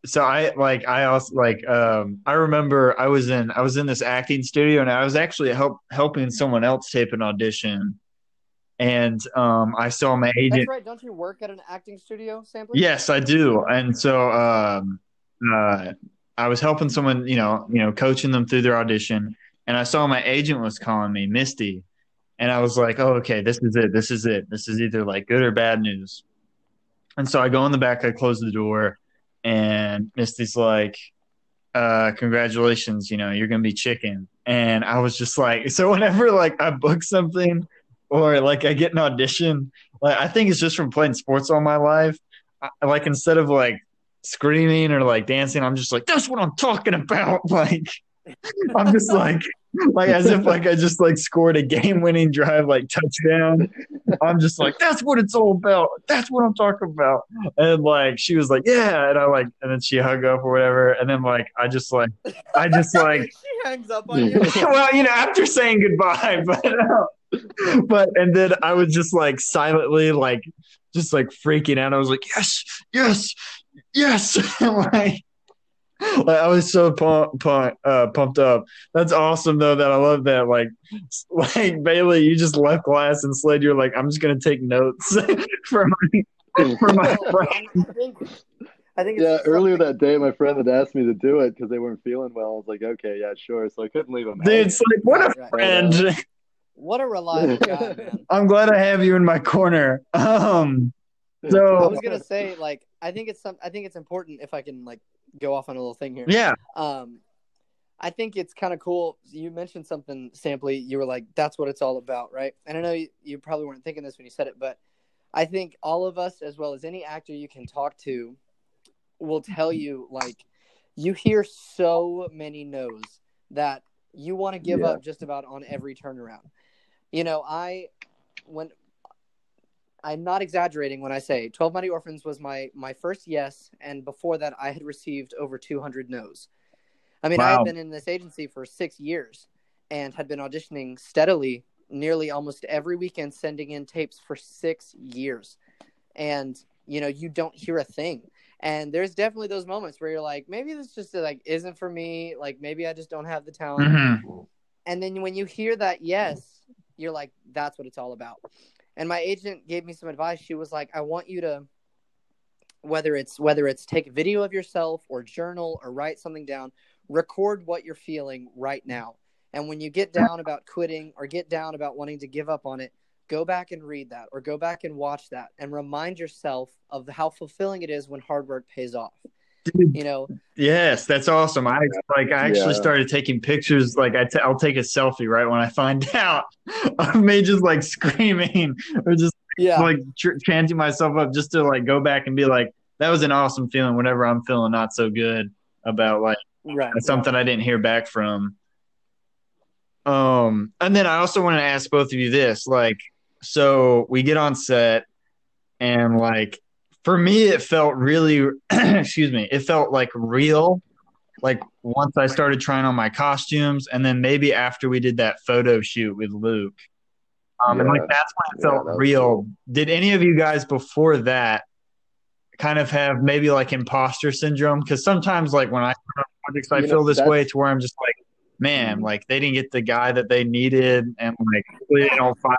so I like I also like um I remember I was in I was in this acting studio and I was actually help helping someone else tape an audition, and um I saw my agent. That's right. Don't you work at an acting studio, Sampley? Yes, I do. And so um uh I was helping someone, you know, you know, coaching them through their audition and I saw my agent was calling me, Misty. And I was like, "Oh, okay, this is it. This is it. This is either like good or bad news." And so I go in the back, I close the door, and Misty's like, uh, congratulations, you know, you're gonna be chicken. And I was just like, <laughs> so whenever like I book something or like I get an audition, like I think it's just from playing sports all my life. I, like instead of like screaming or like dancing, I'm just like, that's what I'm talking about. <laughs> Like I'm just like like as if like I just like scored a game winning drive like touchdown. I'm just like, that's what it's all about. That's what I'm talking about. And like she was like, Yeah, and I like and then she hung up or whatever. And then like I just like I just like <laughs> she hangs up on you. <laughs> well, you know, after saying goodbye, but uh, <laughs> but and then I was just like silently like just like freaking out. I was like, yes, yes, yes. <laughs> like, like I was so pump, pump, uh, pumped up. That's awesome though. That I love that. Like, <laughs> like Bailey, you just left class and slid. You're like, I'm just gonna take notes for my for my friend. I think, it's yeah, earlier something- that day, my friend had asked me to do it because they weren't feeling well. I was like, okay, yeah, sure. So I couldn't leave them. Dude, it's like, what a Right, right. Friend. What a reliable <laughs> guy, man. I'm glad I have you in my corner. Um, <laughs> I was gonna say, like, I think it's some. I think it's important if I can like go off on a little thing here. yeah, Um, I think it's kind of cool. You mentioned something, Sampley. You were like, "That's what it's all about," right? And I know you, you probably weren't thinking this when you said it, but I think all of us, as well as any actor you can talk to, will tell you like you hear so many no's that you want to give Yeah. up just about on every turnaround. You know, I when I'm not exaggerating when I say 12 Mighty Orphans was my my first yes, and before that I had received over 200 no's. I mean, I Wow. had been in this agency for six years and had been auditioning steadily, nearly almost every weekend, sending in tapes for six years. And you know, you don't hear a thing. And there's definitely those moments where you're like, maybe this just like isn't for me. Like maybe I just don't have the talent. Mhm. And then when you hear that yes, you're like, that's what it's all about. And my agent gave me some advice. She was like, I want you to whether it's whether it's take a video of yourself or journal or write something down, record what you're feeling right now. And when you get down about quitting or get down about wanting to give up on it, go back and read that or go back and watch that and remind yourself of how fulfilling it is when hard work pays off. Dude, You know, Yes, that's awesome. I like. I actually Yeah. started taking pictures. Like, I t- I'll take a selfie right when I find <laughs> out of me just like screaming or just yeah. like tr- chanting myself up just to like go back and be like, that was an awesome feeling. Whenever I'm feeling not so good about like right. something I didn't hear back from. Um, and then I also want to ask both of you this: like, so we get on set, and like for me, it felt really, <clears throat> excuse me, it felt like real. Like once I started trying on my costumes, and then maybe after we did that photo shoot with Luke, um, and like that's when it Yeah, felt real. cool. Did any of you guys before that kind of have maybe like imposter syndrome? Because sometimes, like when I start projects, I You know, feel this way to where I'm just like, man, Mhm. like they didn't get the guy that they needed, and like they don't find.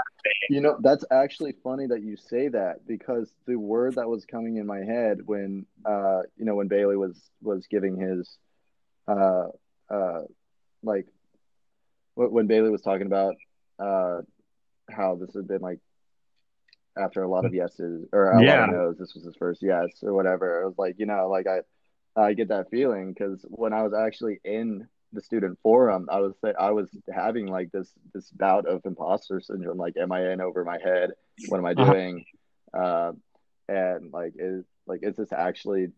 You know, that's actually funny that you say that because the word that was coming in my head when uh you know when Bailey was was giving his uh uh like when Bailey was talking about uh how this had been like after a lot of yeses or a Yeah. lot of no's this was his first yes or whatever it was like you know like I I get that feeling because when I was actually in the student forum, I was I was having like this this bout of imposter syndrome. Like, am I in over my head? What am I Uh-huh. doing? Uh, and like, is like is this actually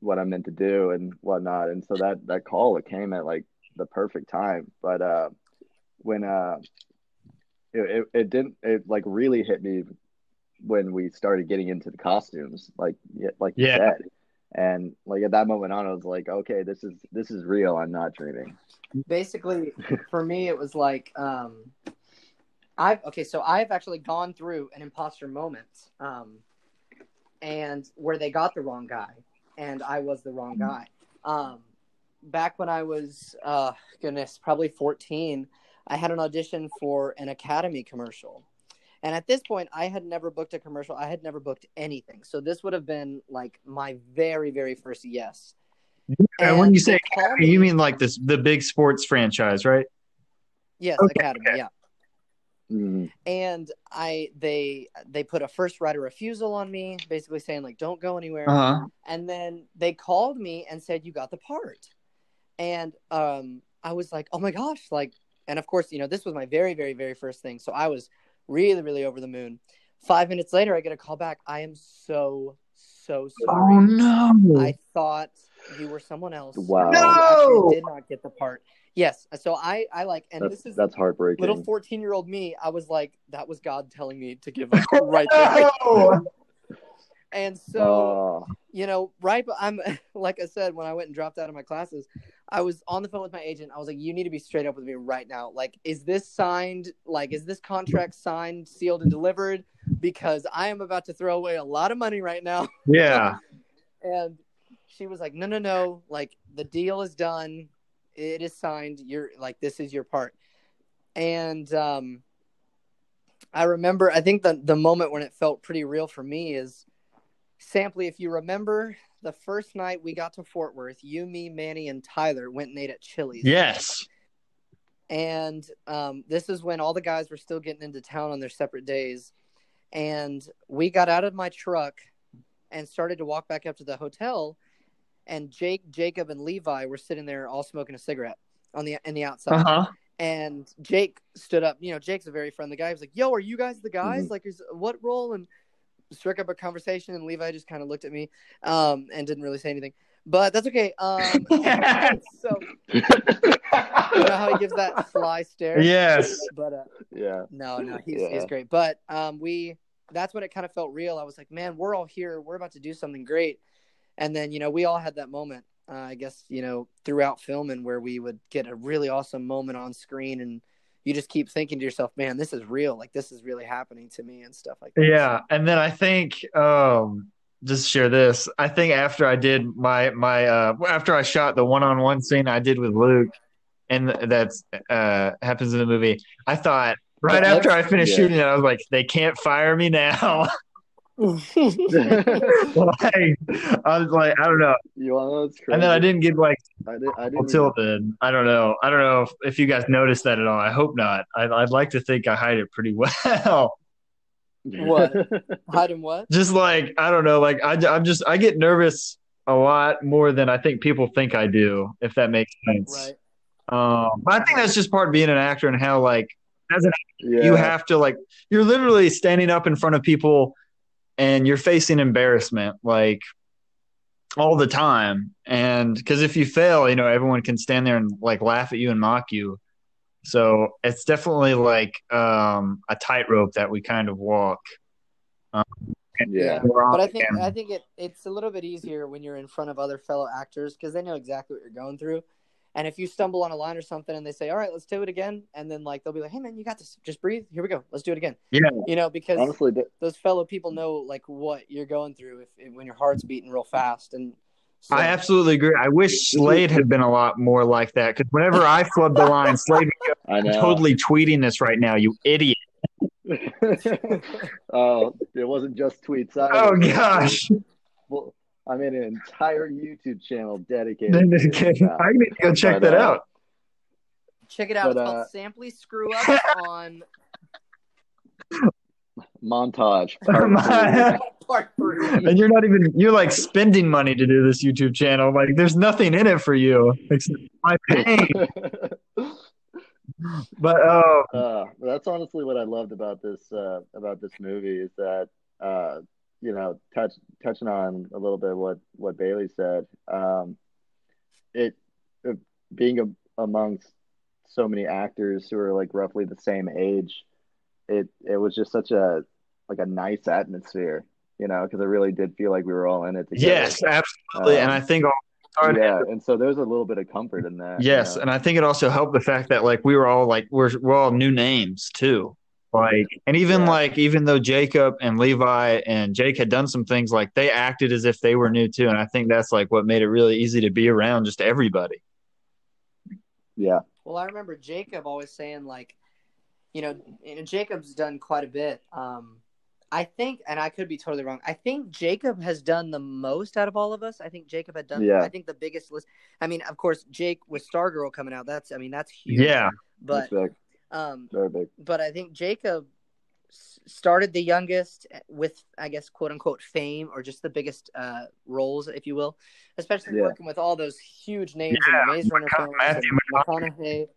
what I'm meant to do and whatnot? And so that that call it came at like the perfect time. But uh, when uh, it, it it didn't it like really hit me when we started getting into the costumes, like like you Yeah. said. And like at that moment on, I was like, okay, this is this is real. I'm not dreaming. basically <laughs> for me it was like um i've okay so i've actually gone through an imposter moment um and where they got the wrong guy and i was the wrong guy um back when i was uh goodness probably 14 i had an audition for an academy commercial and at this point i had never booked a commercial. I had never booked anything. So this would have been like my very very first yes. And when you say they Academy, you mean like this the big sports franchise, right? yes Okay, academy yeah. Mm, and I they they put a first right of refusal on me, basically saying like don't go anywhere. Uh huh. And then they called me and said you got the part, and um I was like oh my gosh like and of course you know this was my very very very first thing, so I was really really over the moon. Five minutes later, I get a call back. I am so so oh, sorry. Oh no! I thought you were someone else. Wow. No! did not get the part. Yes. So I I like and that's this is that's heartbreaking. little 14 year old me i was like that was god telling me to give up right there <laughs> No! And so Oh, you know right i'm <laughs> like i said when i went and dropped out of my classes i was on the phone with my agent. I was like you need to be straight up with me right now. Like is this signed? Like is this contract signed sealed and delivered? Because i am about to throw away a lot of money right now. <laughs> Yeah. and she was like no no no. Like the deal is done. It is signed. You're like this is your part. And um i remember i think the the moment when it felt pretty real for me is Sampley if you remember the first night we got to fort worth you me manny and tyler went and ate at chili's. Yes. and um, this is when all the guys were still getting into town on their separate days. And we got out of my truck and started to walk back up to the hotel. And jake jacob and levi were sitting there all smoking a cigarette on the in the outside. Uh huh. and jake stood up. You know jake's a very friendly guy. He was like yo are you guys the guys? Mhm. like is what role? And struck up a conversation and levi just kind of looked at me um, and didn't really say anything but that's okay um, <laughs> <laughs> so you know how he gives that sly stare Yes. but uh, yeah. no, no, he's Yeah. he's great. But um, we that's when it kind of felt real. I was like, man, we're all here. We're about to do something great. And then you know we all had that moment. Uh, I guess you know throughout filming where we would get a really awesome moment on screen, and you just keep thinking to yourself, man, this is real. Like this is really happening to me and stuff like that. Yeah, and then I think um just share this. I think after I did my my uh after I shot the one-on-one scene I did with Luke and that's uh happens in the movie, I thought right after I finished yeah. shooting it, I was like, they can't fire me now. <laughs> <laughs> like, I was like, I don't know. you want to know what's crazy? And then I didn't get like I, did, I didn't. even- tilted. I don't know. I don't know if, if you guys noticed that at all. I hope not. I, I'd like to think I hide it pretty <laughs> well. What? <laughs> Hide him what? just like I don't know, like I, I'm just I get nervous a lot more than I think people think I do, if that makes sense. Right. Um, but I think that's just part of being an actor and how like as an yeah. you have to like you're literally standing up in front of people and you're facing embarrassment like all the time and because if you fail you know everyone can stand there and like laugh at you and mock you so it's definitely like um a tightrope that we kind of walk yeah. But I think camera. I think it it's a little bit easier when you're in front of other fellow actors because they know exactly what you're going through. And if you stumble on a line or something and they say, "All right, let's do it again," and then like they'll be like, "Hey man, you got this. Just breathe. Here we go. Let's do it again." Yeah. You know, because Honestly, th- those fellow people know like what you're going through if, if when your heart's beating real fast and. So, I absolutely agree. I wish Slade had been a lot more like that because whenever I flub the line, Slade <laughs> I go, know. totally tweeting this right now, you idiot. <laughs> oh, it wasn't just tweets. I Oh gosh. Well, I made an entire YouTube channel dedicated. I to need this now. to go check But, that uh, out. Check it out. But, it's uh, called Sampley Screw Up <laughs> on Montage. <laughs> My- <laughs> Part Three. and you're not even you're like spending money to do this YouTube channel. Like there's nothing in it for you except my pain. But oh uh, that's honestly what I loved about this uh, about this movie is that uh, you know, touch touching on a little bit what what Bailey said. Um, it, it being a, amongst so many actors who are like roughly the same age, it it was just such a like a nice atmosphere, you know, because it really did feel like we were all in it together. Yes, absolutely. Um, and I think all yeah, and so there's a little bit of comfort in that. you Yes, know? and I think it also helped the fact that like we were all like we're we're all new names too. Like and even Yeah. like even though Jacob and Levi and Jake had done some things like they acted as if they were new too and I think that's like what made it really easy to be around just everybody. yeah, Well, I remember Jacob always saying like, you know, you know, Jacob's done quite a bit. Um, I think, and I could be totally wrong. I think Jacob has done the most out of all of us. I think Jacob had done. Yeah. I think the biggest list. I mean, of course, Jake with Stargirl coming out. That's. I mean, that's huge. Yeah. But that's big, um, very big. but I think Jacob started the youngest with, I guess, quote unquote, fame or just the biggest uh, roles, if you will, especially Yeah. working with all those huge names Yeah, in the Maze Runner films, Matthew and McConaughey,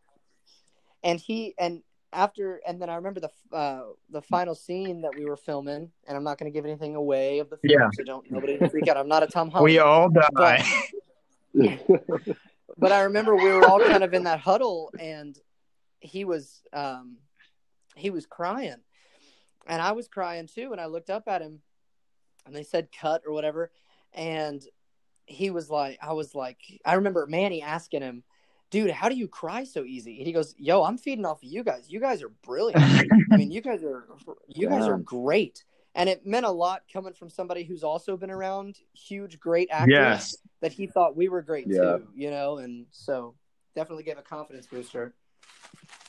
and he and after and then I remember the uh, the final scene that we were filming, and I'm not going to give anything away of the film, Yeah. so don't nobody freak out. I'm not a Tom Holland, We all die. <laughs> but I remember we were all kind of in that huddle, and he was um, he was crying, and I was crying too. And I looked up at him, and they said cut or whatever, and he was like, I was like, I remember Manny asking him, dude, how do you cry so easy? And he goes, Yo, I'm feeding off of you guys. You guys are brilliant. I mean, you guys are you guys are great. And it meant a lot coming from somebody who's also been around huge, great actors yes. that he thought we were great Yeah. too, you know, and so definitely gave a confidence booster.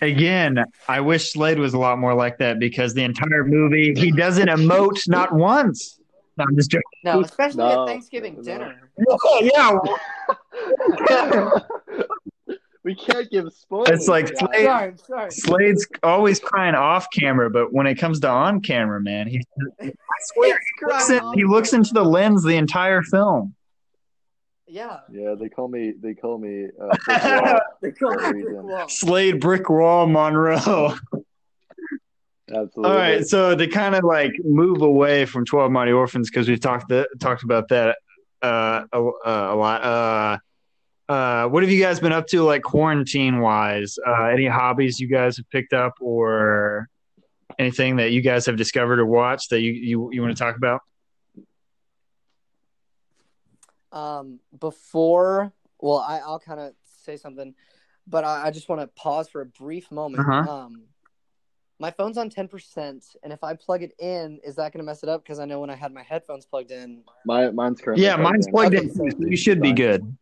Again, I wish Slade was a lot more like that because the entire movie he doesn't emote not once. No, I'm just joking. No, especially No, at Thanksgiving no. dinner. <laughs> yeah, <laughs> we can't give spoilers. It's like. Slade- Sorry, sorry. Slade's always crying off camera, but when it comes to on camera, man, he I swear he looks, in, he looks into the lens the entire film. Yeah. Yeah, they call me. They call me. Uh, <laughs> Big Wall They call For a it brick wall. Slade brick wall Monroe. Absolutely. All right, so to kind of like move away from Twelve Mighty Orphans because we've talked the, talked about that uh, a, a lot. Uh, uh, what have you guys been up to, like quarantine wise? Uh, any hobbies you guys have picked up, or anything that you guys have discovered or watched that you you, you want to talk about? Um, before, well, I, I'll kind of say something, but I, I just want to pause for a brief moment. Uh-huh. Um, my phone's on 10%, and if I plug it in, is that going to mess it up? Because I know when I had my headphones plugged in. My, mine's currently. Yeah, mine's plugged Okay, in. so- so you should be good.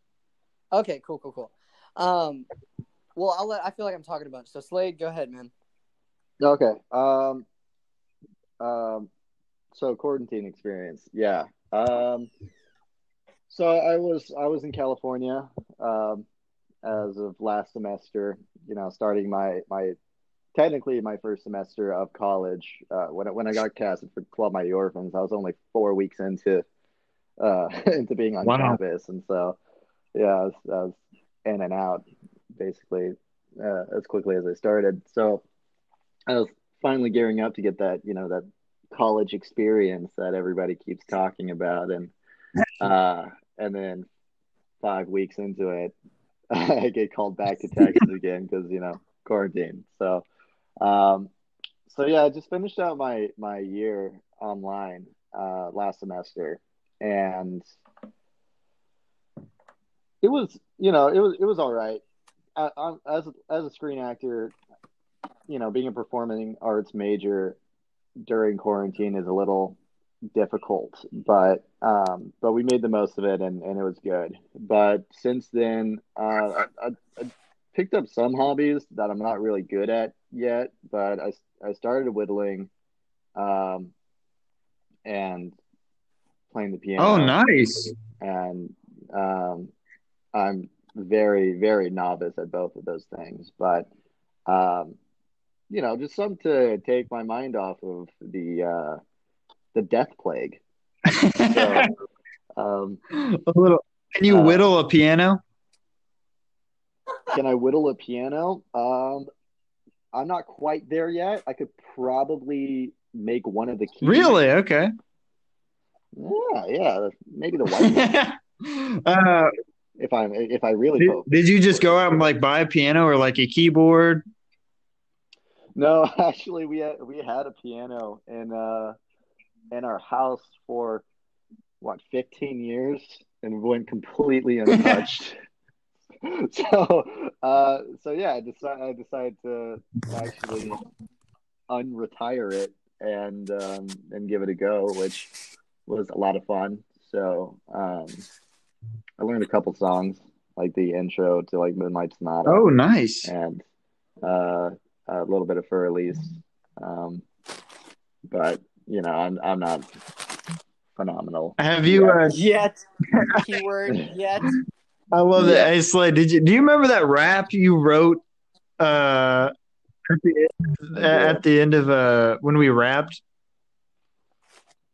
Okay, cool, cool, cool. Um, well, I'll let, I feel like I'm talking about it. So, Slade, go ahead, man. Okay. Um. Um. So quarantine experience. Yeah. Um. So I was I was in California um, as of last semester. You know, starting my my technically my first semester of college. Uh, when I, when I got casted for Twelve Mighty Orphans, I was only four weeks into uh, <laughs> into being on Wow. campus, and so yeah, I was, I was in and out basically uh, as quickly as I started. So I was finally gearing up to get that you know that college experience that everybody keeps talking about, and uh, and then five weeks into it, <laughs> I get called back to Texas <laughs> again because you know quarantine. So, um, so yeah, I just finished out my my year online uh, last semester, and it was you know it was it was all right. I, I'm, as as a screen actor, you know, being a performing arts major during quarantine is a little difficult, but um, but we made the most of it and, and it was good. But since then, uh, I, I, I picked up some hobbies that I'm not really good at yet. But I I started whittling, um, and playing the piano. Oh, nice. and um, I'm very, very novice at both of those things. But um, you know, just some to take my mind off of the uh, the death plague. So, um, a little. Can you Uh, whittle a piano? can I whittle a piano? Um, I'm not quite there yet. I could probably make one of the keys. Really? Okay. Yeah, yeah, maybe the white. <laughs> uh, if I'm if I really did, did you just go out and like buy a piano or like a keyboard? No, <laughs> actually, we had we had a piano and uh in our house for what 15 years and went completely untouched. <laughs> <laughs> so uh so yeah, I decided I decided to actually unretire it and um and give it a go, which was a lot of fun. So um I learned a couple songs, like the intro to like Moonlight Sonata Oh, nice. and uh a little bit of Fur Elise. Um but you know, I'm I'm not phenomenal. Have you? Uh, Yet, <laughs> keyword yet. I love Yeah. that. Hey, Slade, did you? Do you remember that rap you wrote? Uh, at the end, at the end of uh when we rapped.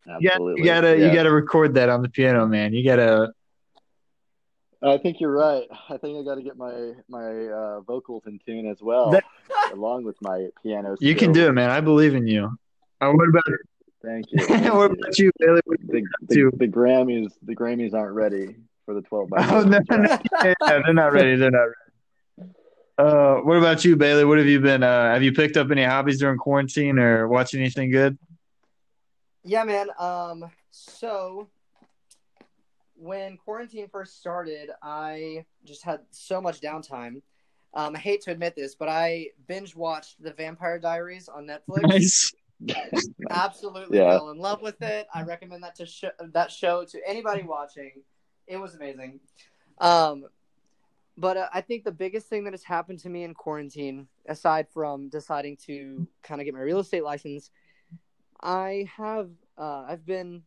You, got, Absolutely. you gotta Yeah. you gotta record that on the piano, man. You gotta. I think you're right. I think I got to get my my uh, vocals in tune as well, That- along with my piano. You can do it, man. I believe in you. Uh, what about Thank you. <laughs> Thank what you. about you, Bailey? What- The, to? the, the Grammys the Grammys aren't ready for the 12 by <laughs> Oh no, no, yeah, they're not ready. They're not ready. Uh, what about you, Bailey? What have you been? Uh, have you picked up any hobbies during quarantine or watching anything good? Yeah, man. Um, so when quarantine first started, I just had so much downtime. Um, I hate to admit this, but I binge watched The Vampire Diaries on Netflix. Nice. Absolutely Yeah. fell in love with it. I recommend that to sh- that show to anybody watching. It was amazing. Um, but uh, I think the biggest thing that has happened to me in quarantine, aside from deciding to kind of get my real estate license, I have uh, I've been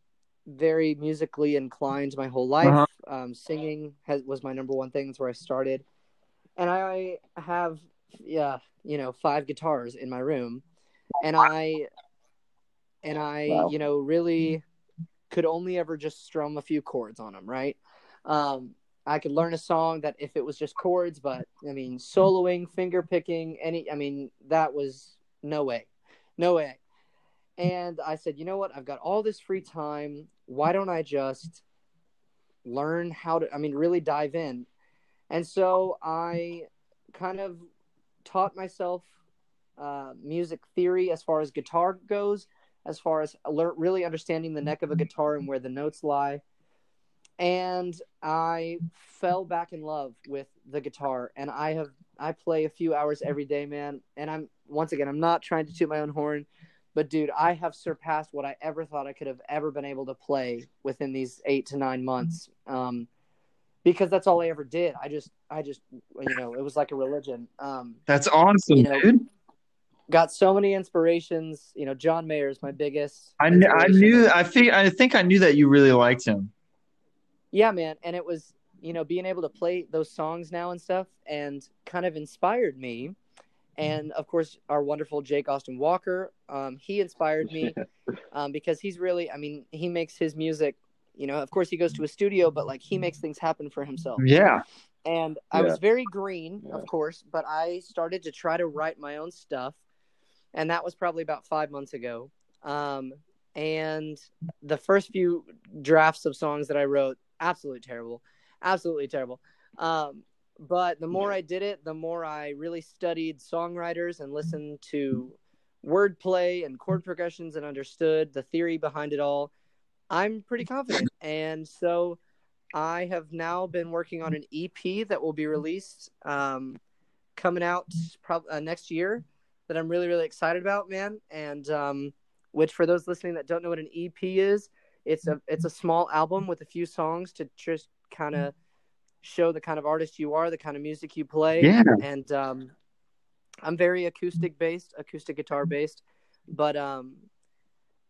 very musically inclined my whole life. Uh-huh. Um, singing has, was my number one thing. That's where I started, and I have yeah you know five guitars in my room, and I and I Wow. you know really could only ever just strum a few chords on them, right? Um, I could learn a song that if it was just chords, but I mean soloing, finger picking, any I mean that was no way, no way. And I said, you know what? I've got all this free time. Why don't I just learn how to? I mean, really dive in. And so I kind of taught myself uh, music theory as far as guitar goes, as far as lear- really understanding the neck of a guitar and where the notes lie. And I fell back in love with the guitar, and I have I play a few hours every day, man. And I'm once again, I'm not trying to toot my own horn, but dude, I have surpassed what I ever thought I could have ever been able to play within these eight to nine months. Um, because that's all I ever did. I just, I just, you know, it was like a religion. Um, That's awesome, You know, dude. Got so many inspirations. You know, John Mayer is my biggest. I knew, I knew, I think, I think I knew that you really liked him. Yeah, man, and it was you know being able to play those songs now and stuff, and kind of inspired me. And of course, our wonderful Jake Austin Walker, um, he inspired me <laughs> um, because he's really, I mean, he makes his music. You know, of course, he goes to a studio, but like he makes things happen for himself. Yeah. And I Yeah. was very green, Yeah. of course, but I started to try to write my own stuff. And that was probably about five months ago. Um, and the first few drafts of songs that I wrote, absolutely terrible. Absolutely terrible. Um, but the more I did it, the more I really studied songwriters and listened to wordplay and chord progressions and understood the theory behind it all. I'm pretty confident. And so I have now been working on an EP that will be released um, coming out prob- uh, next year that I'm really, really excited about, man. And um, which, for those listening that don't know what an EP is, it's a it's a small album with a few songs to just kind of show the kind of artist you are, the kind of music you play. Yeah. And um, I'm very acoustic based, acoustic guitar based, but um,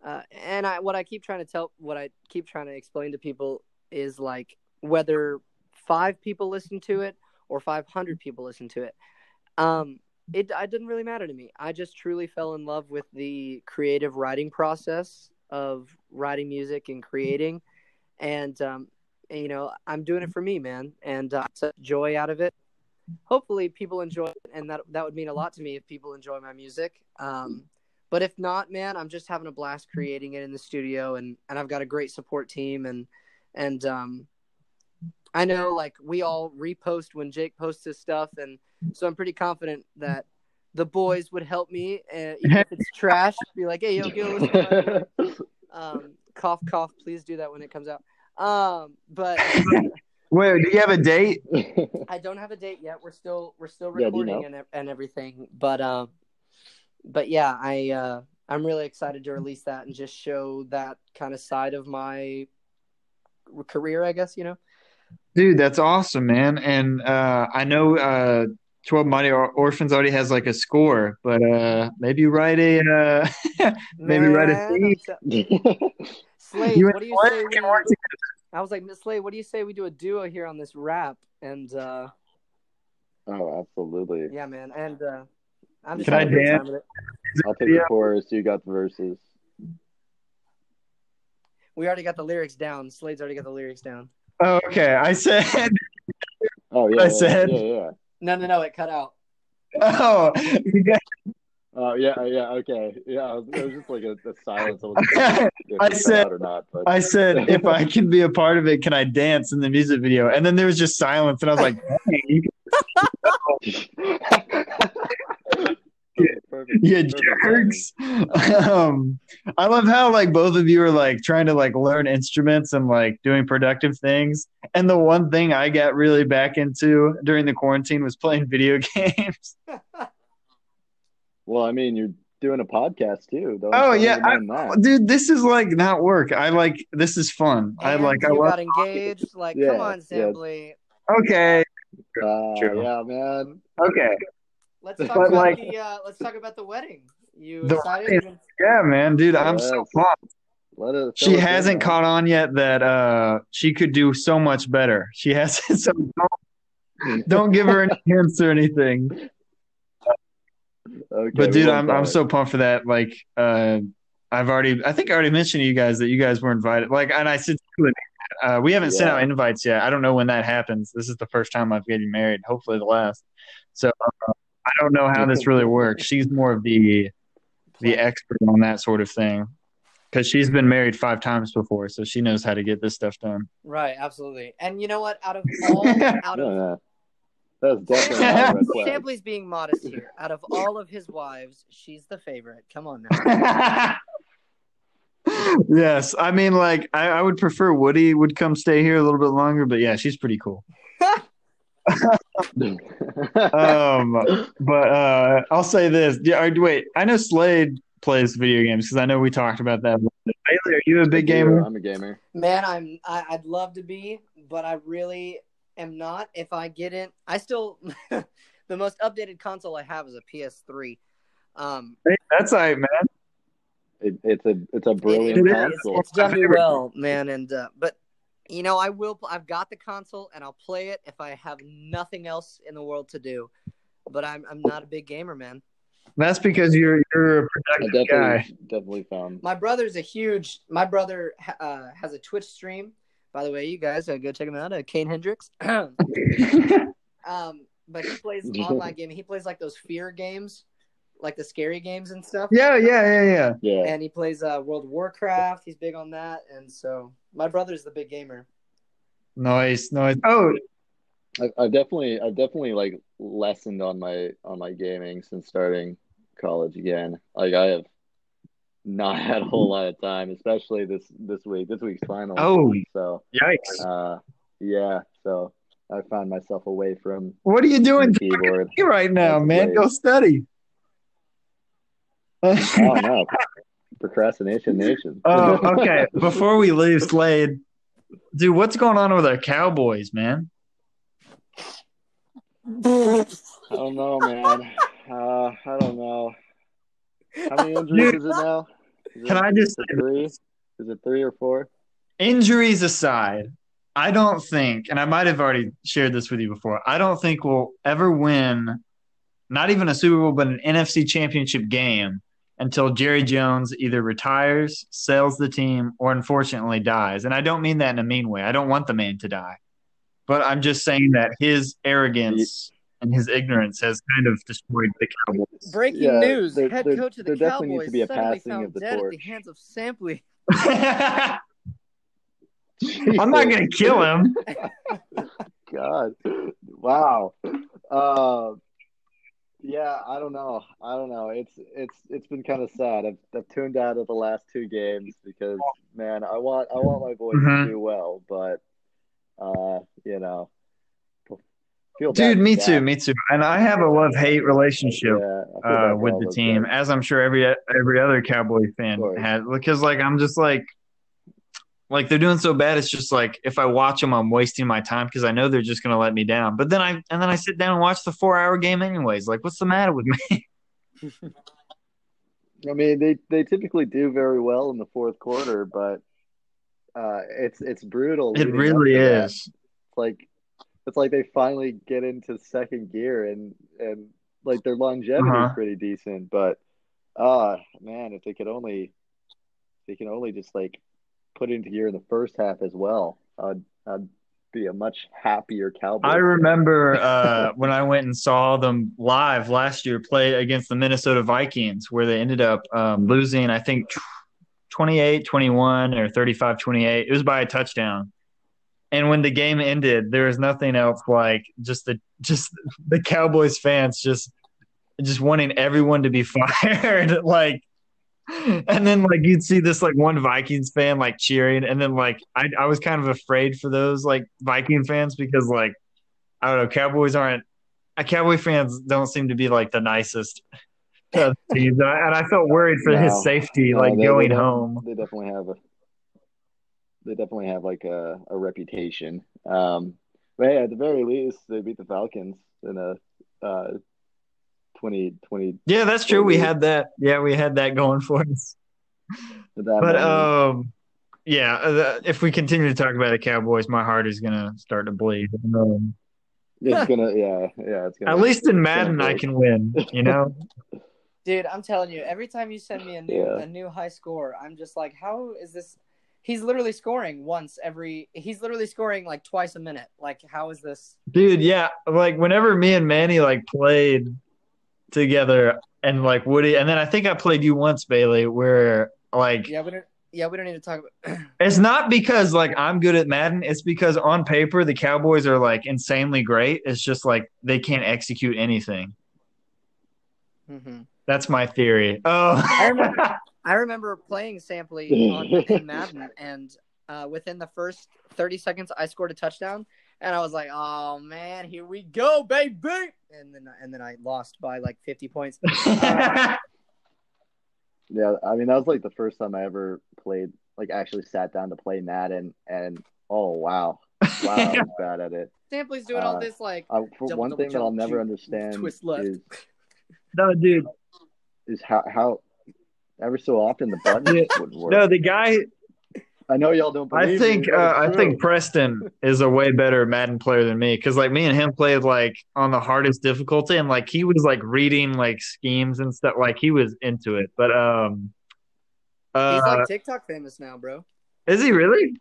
uh, and I what I keep trying to tell, what I keep trying to explain to people is like whether five people listen to it or 500 people listen to it. Um, it, it didn't really matter to me. I just truly fell in love with the creative writing process of writing music and creating. And, um, and, you know, I'm doing it for me, man. And uh, joy out of it. Hopefully people enjoy it. And that, that would mean a lot to me if people enjoy my music. Um, but if not, man, I'm just having a blast creating it in the studio, and and I've got a great support team, and and um, I know like we all repost when Jake posts his stuff, and so I'm pretty confident that the boys would help me, uh, even if it's <laughs> trash. Be like, hey, yo, Gil, listen to my video." um, cough, cough. Please do that when it comes out. Um, but <laughs> Wait, do you have a date? <laughs> I don't have a date yet. We're still we're still Yeah, you recording and and everything. But um, but yeah, I uh, I'm really excited to release that and just show that kind of side of my career. I guess you know. Dude, that's awesome, man. And uh, I know uh, 12 Mighty Orphans already has like a score, but uh, maybe write a uh, <laughs> maybe write a Man, theme. I'm <laughs> Slade, You what do you say? We, can I was like, Miss Slade, what do you say we do a duo here on this rap? And uh, oh, absolutely. yeah, man, and uh, I'm just Can I having a good dance? time with it. I'll take the chorus. You got the verses. We already got the lyrics down. Slade's already got the lyrics down. Oh, okay, I said, Oh <laughs> yeah, I yeah, said- yeah, yeah. No, no, no, it cut out. oh, you got- Oh yeah, yeah. Okay, yeah. It was, just like a, a silence. I, wasn't sure <laughs> I said- or not, but I said, if I can be a part of it, can I dance in the music video? And then there was just silence, and I was like, <laughs> <laughs> dang, <laughs> you Perfect. Yeah, Perfect jerks. <laughs> Um, I love how like both of you are like trying to like learn instruments and like doing productive things. And the one thing I got really back into during the quarantine was playing <laughs> video games. Well, I mean, you're doing a podcast too. Don't, Oh, don't yeah, even mind. Dude, this is like not work. I like this is fun. I And like I you love got engaged. Like, Yeah, come on, yeah. Okay. Uh, True. yeah, man. Okay. Let's But, talk about like- the. Uh, let's talk about the wedding. You The excited? Yeah, man, dude, I'm so pumped. Let it. She fill us in, hasn't man. caught on yet that uh she could do so much better. She hasn't <laughs> so don't, don't give her any hints or anything. Okay, But dude, I'm I'm her. so pumped for that. Like, uh, I've already, I think I already mentioned to you guys that you guys were invited. Like, and I said, uh, we haven't sent out invites yet. I don't know when that happens. This is the first time I'm getting married. Hopefully, the last. So uh, I don't know how this really works. She's more of the the expert on that sort of thing because she's been married five times before, so she knows how to get this stuff done. Right, absolutely. And you know what? Out of <laughs> all, out of no. That's definitely not a red flag. Sampley's being modest here. Out of all of his wives, she's the favorite. Come on now. <laughs> yes, I mean, like I, I would prefer Woody would come stay here a little bit longer, but yeah, she's pretty cool. Um, but uh, I'll say this. Yeah, wait, I know Slade plays video games because I know we talked about that. Bailey, are you a big gamer? I'm a gamer. Man, I'm I, I'd love to be, but I really am not. If I get in, I still <laughs> the most updated console I have is a PS3. Um, Hey, that's all right, man. It, it's a it's a brilliant it- console. it's, it's done me well, man. And uh, but you know, I will. I've got the console, and I'll play it if I have nothing else in the world to do. But I'm I'm not a big gamer, man. That's because you're you're a I productive guy. definitely definitely found. My brother's a huge. My brother uh, has a Twitch stream. By the way, you guys uh, go check him out. Uh, Kane Hendricks. <clears throat> <laughs> um, but he plays <laughs> online gaming. He plays like those fear games, like the scary games and stuff. yeah, yeah, yeah, yeah. Yeah, And he plays uh, World of Warcraft. He's big on that. And so my brother's the big gamer. Nice, nice. Oh, I, I've definitely I've definitely like lessened on my on my gaming since starting college again. Like I have not <laughs> had a whole lot of time, especially this this week. This week's final. Oh. so yikes! uh, yeah. So I found myself away from What are you doing keyboard. right now, man? Go study. Oh no, <laughs> procrastination nation. Oh, okay. Before we leave, Slade, dude, what's going on with our Cowboys, man? <laughs> I don't know, man. Uh, I don't know. How many injuries is it now? Is Can it- I just is it three? Is it three or four? injuries aside, I don't think, and I might have already shared this with you before, I don't think we'll ever win, not even a Super Bowl, but an NFC championship game until Jerry Jones either retires, sells the team, or unfortunately dies. And I don't mean that in a mean way. I don't want the man to die. But I'm just saying that his arrogance and his ignorance has kind of destroyed the Cowboys. Breaking Yeah, news: there- Head there- coach of the there definitely needs Cowboys to be a suddenly passing found of the dead at the hands of Sampley. <laughs> I'm not gonna kill him. <laughs> God, wow. Uh, yeah, I don't know. I don't know. It's it's it's been kind of sad. I've I've tuned out of the last two games because man, I want I want my boys Mhm. to do well, but uh, you know, feel Dude, me too, me too. And I have a love hate relationship Yeah, I feel bad uh, with the team, as I'm sure every every other Cowboy fan has, because like I'm just like, like they're doing so bad. It's just like if I watch them, I'm wasting my time because I know they're just gonna let me down. But then I and then I sit down and watch the four hour game anyways. Like, what's the matter with me? <laughs> I mean, they they typically do very well in the fourth quarter, but uh, it's it's brutal. It really is. that. It's like it's like they finally get into second gear and and like their longevity Uh-huh. is pretty decent, but uh man, if they could only they can only just like put into gear in the first half as well, I'd I'd be a much happier Cowboy. I remember uh, <laughs> when I went and saw them live last year play against the Minnesota Vikings, where they ended up um, losing, I think, 28 21 or 35 28. It was by a touchdown. And when the game ended, there was nothing else like just the just the Cowboys fans just just wanting everyone to be <laughs> fired. like and then like you'd see this like one Vikings fan like cheering, and then like I I was kind of afraid for those like Viking fans because like I don't know, Cowboys aren't uh, Cowboy fans don't seem to be like the nicest. <laughs> Uh, teams, and I, felt worried for his safety, No, like they- they going don't- home. They definitely have a they definitely have like a, a reputation. Um but yeah, at the very least they beat the Falcons in a uh 20 20 Yeah, that's true. We had that. Yeah, we had that going for us. that But moment. um, yeah, uh, if we continue to talk about the Cowboys, my heart is gonna start to bleed. Um, it's gonna yeah, yeah, it's gonna at least in Madden, I can win. You know. <laughs> Dude, I'm telling you, every time you send me a new Yeah. a new high score, I'm just like, how is this? He's literally scoring once every. He's literally scoring like twice a minute. Like, how is this? Dude, yeah, like whenever me and Manny like played together, and like Woody, and then I think I played you once, Bailey, where like Yeah, we don't. Yeah, we don't need to talk about. <clears throat> it's not because like I'm good at Madden. It's because on paper the Cowboys are like insanely great. It's just like they can't execute anything. hmm That's my theory. Oh, I remember. <laughs> I remember playing Sampley on Madden, and uh, within the first 30 seconds, I scored a touchdown, and I was like, "Oh man, here we go, baby!" And then and then I lost by like 50 points. <laughs> <laughs> Yeah, I mean that was like the first time I ever played like actually sat down to play Madden and oh wow. Wow, I was <laughs> bad at it. Sampley's doing all Uh, this like I, for Double, one double thing that I'll never shoot, understand twist left. is no, dude. is how how ever so often the buttons wouldn't work. No, the guy. I know y'all don't believe I think me, uh, I think. Preston <laughs> is a way better Madden player than me because like me and him played like on the hardest difficulty and like he was like reading like schemes and stuff like he was into it. But um, uh, he's like TikTok famous now, bro. is he really?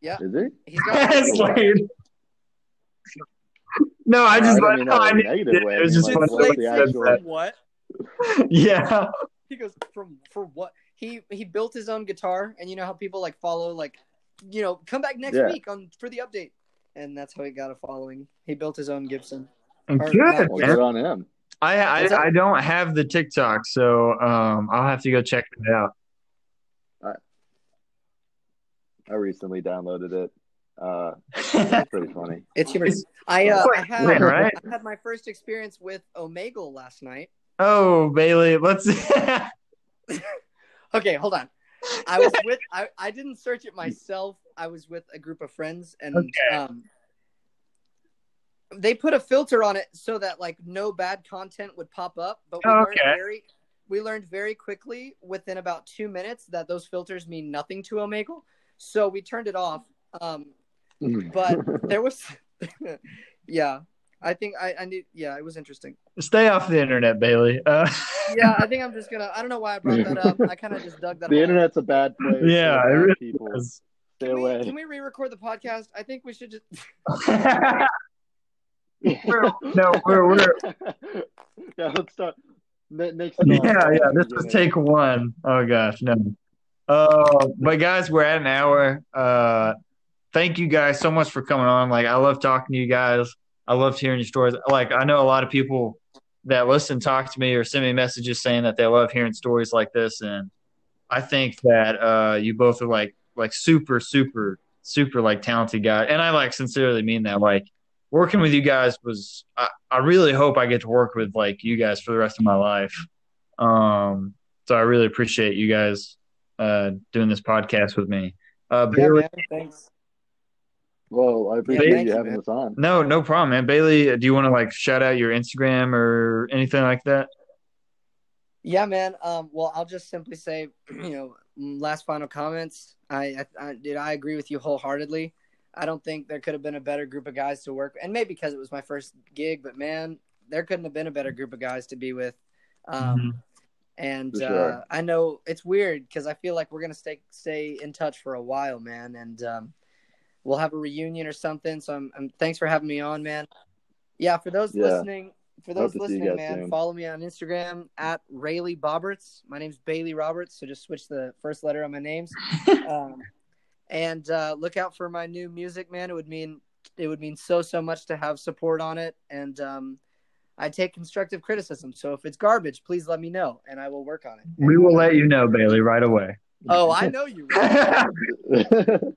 Yeah. Is it? He's got <laughs> No, I just I I, don't mean I, that in a knew negative it. It was just mean, fun. like, what's Slade the said, actual- from what? <laughs> yeah. He goes from for what? He he built his own guitar, and you know how people like follow like, you know, come back next Yeah. week on for the update, and that's how he got a following. He built his own Gibson. Good. Or- man. Well, good on him. I What's that? I, I don't have the TikTok, so um, I'll have to go check it out. I recently downloaded it. Uh, <laughs> it's pretty funny. It's humor. It's- I uh, I had fun, right? I had my first experience with Omegle last night. Oh, Bailey, let's. <laughs> Okay, hold on. I was with I, I didn't search it myself. I was with a group of friends and Okay. um they put a filter on it so that like no bad content would pop up, but we learned very we learned very quickly within about 2 minutes that those filters mean nothing to Omegle. So we turned it off. Um but <laughs> there was <laughs> yeah. I think I, I need yeah, it was interesting. Stay off the internet, Bailey. Uh, <laughs> Yeah, I think I'm just gonna I don't know why I brought that up. I kind of just dug that the hole. internet's a bad place. Yeah, for it really people. is. Stay Can we, away. can we re-record the podcast? I think we should just <laughs> <laughs> no, we're we're yeah. Let's start. Next yeah, yeah. This was take one. Oh gosh, no. Uh, but guys, we're at an hour. Uh, thank you guys so much for coming on. Like, I love talking to you guys. I loved hearing your stories. Like, I know a lot of people that listen talk to me or send me messages saying that they love hearing stories like this, and I think that uh, you both are like like super, super, super like talented guys, and I like sincerely mean that. Like, working with you guys was I, I really hope I get to work with like you guys for the rest of my life. Um, so I really appreciate you guys uh, doing this podcast with me. Uh, Yeah, man. Thanks. Well, I appreciate thank you you, having man. us on. no, no problem, man. Bailey, do you want to like shout out your Instagram or anything like that? Yeah, man. Um, well, I'll just simply say, <clears throat> you know, mm, last final comments. I, I, I, dude, I agree with you wholeheartedly. I don't think there could have been a better group of guys to work, and maybe because it was my first gig, but man, there couldn't have been a better group of guys to be with. Um, and sure. uh, I know it's weird because I feel like we're gonna stay stay in touch for a while, man, and um, we'll have a reunion or something. So I'm, I'm thanks for having me on, man. Yeah, for those Yeah. listening, for those Hope to see you listening, man, soon. follow me on Instagram at Rayleigh Boberts. My name's Bailey Roberts, so just switch the first letter on my names. <laughs> um, and uh, look out for my new music, man. It would mean it would mean so so much to have support on it, and um, I take constructive criticism. So if it's garbage, please let me know, and I will work on it. We will let you know, Bailey, right away. Oh, <laughs> I know you. the,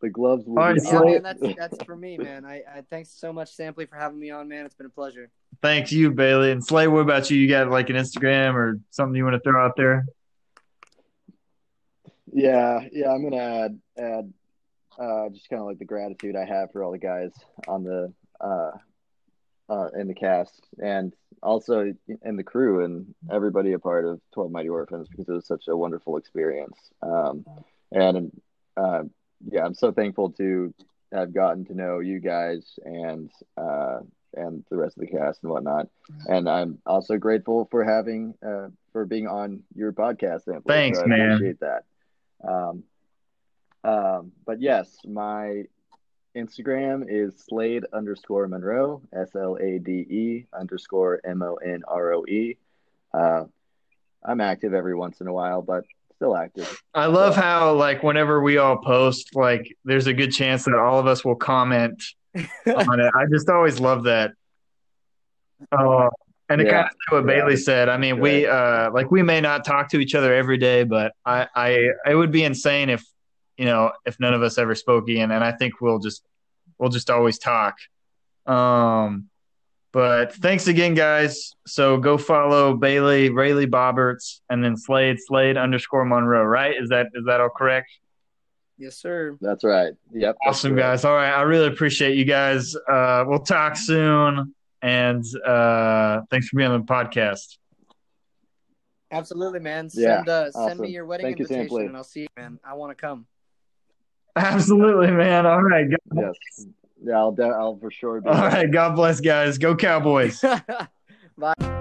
the gloves will All be yeah, man, that's that's for me, man. I, I thanks so much, Sampley, for having me on, man. It's been a pleasure. Thanks you, Bailey. And Slay, what about you? You got like an Instagram or something you want to throw out there? Yeah, yeah, I'm gonna add add uh, just kind of like the gratitude I have for all the guys on the uh, uh, in the cast, and also in the crew and everybody a part of Twelve Mighty Orphans because it was such a wonderful experience. Um, and uh, yeah, I'm so thankful to have gotten to know you guys and uh, and the rest of the cast and whatnot. And I'm also grateful for having uh, for being on your podcast. Sampley. Thanks, I man. Appreciate that. Um, um, but yes, my Instagram is Slade underscore Monroe, S L A D E underscore M O N R O E. Uh, I'm active every once in a while, but still active. I love how like whenever we all post, like there's a good chance that all of us will comment <laughs> on it. I just always love that. Oh, and to Yeah. kind of say what Yeah. Bailey said, I mean, we uh like we may not talk to each other every day, but I I it would be insane if you know if none of us ever spoke again, and I think we'll just we'll just always talk. Um, but thanks again, guys. So go follow Bailey Rayleigh Boberts and then Slade Slade underscore Monroe. Right? Is that is that all correct? yes, sir. That's right. Yep. Awesome, correct. guys. All right. I really appreciate you guys. Uh, we'll talk soon. And uh, thanks for being on the podcast. Absolutely, man. Yeah, Send uh, send me your wedding Thank invitation, Sampley. and I'll see you, man. I want to come. Absolutely, man. All right. God- Yes. Yeah, I'll, de- I'll for sure be. All right. God bless, guys. Go Cowboys. <laughs> Bye.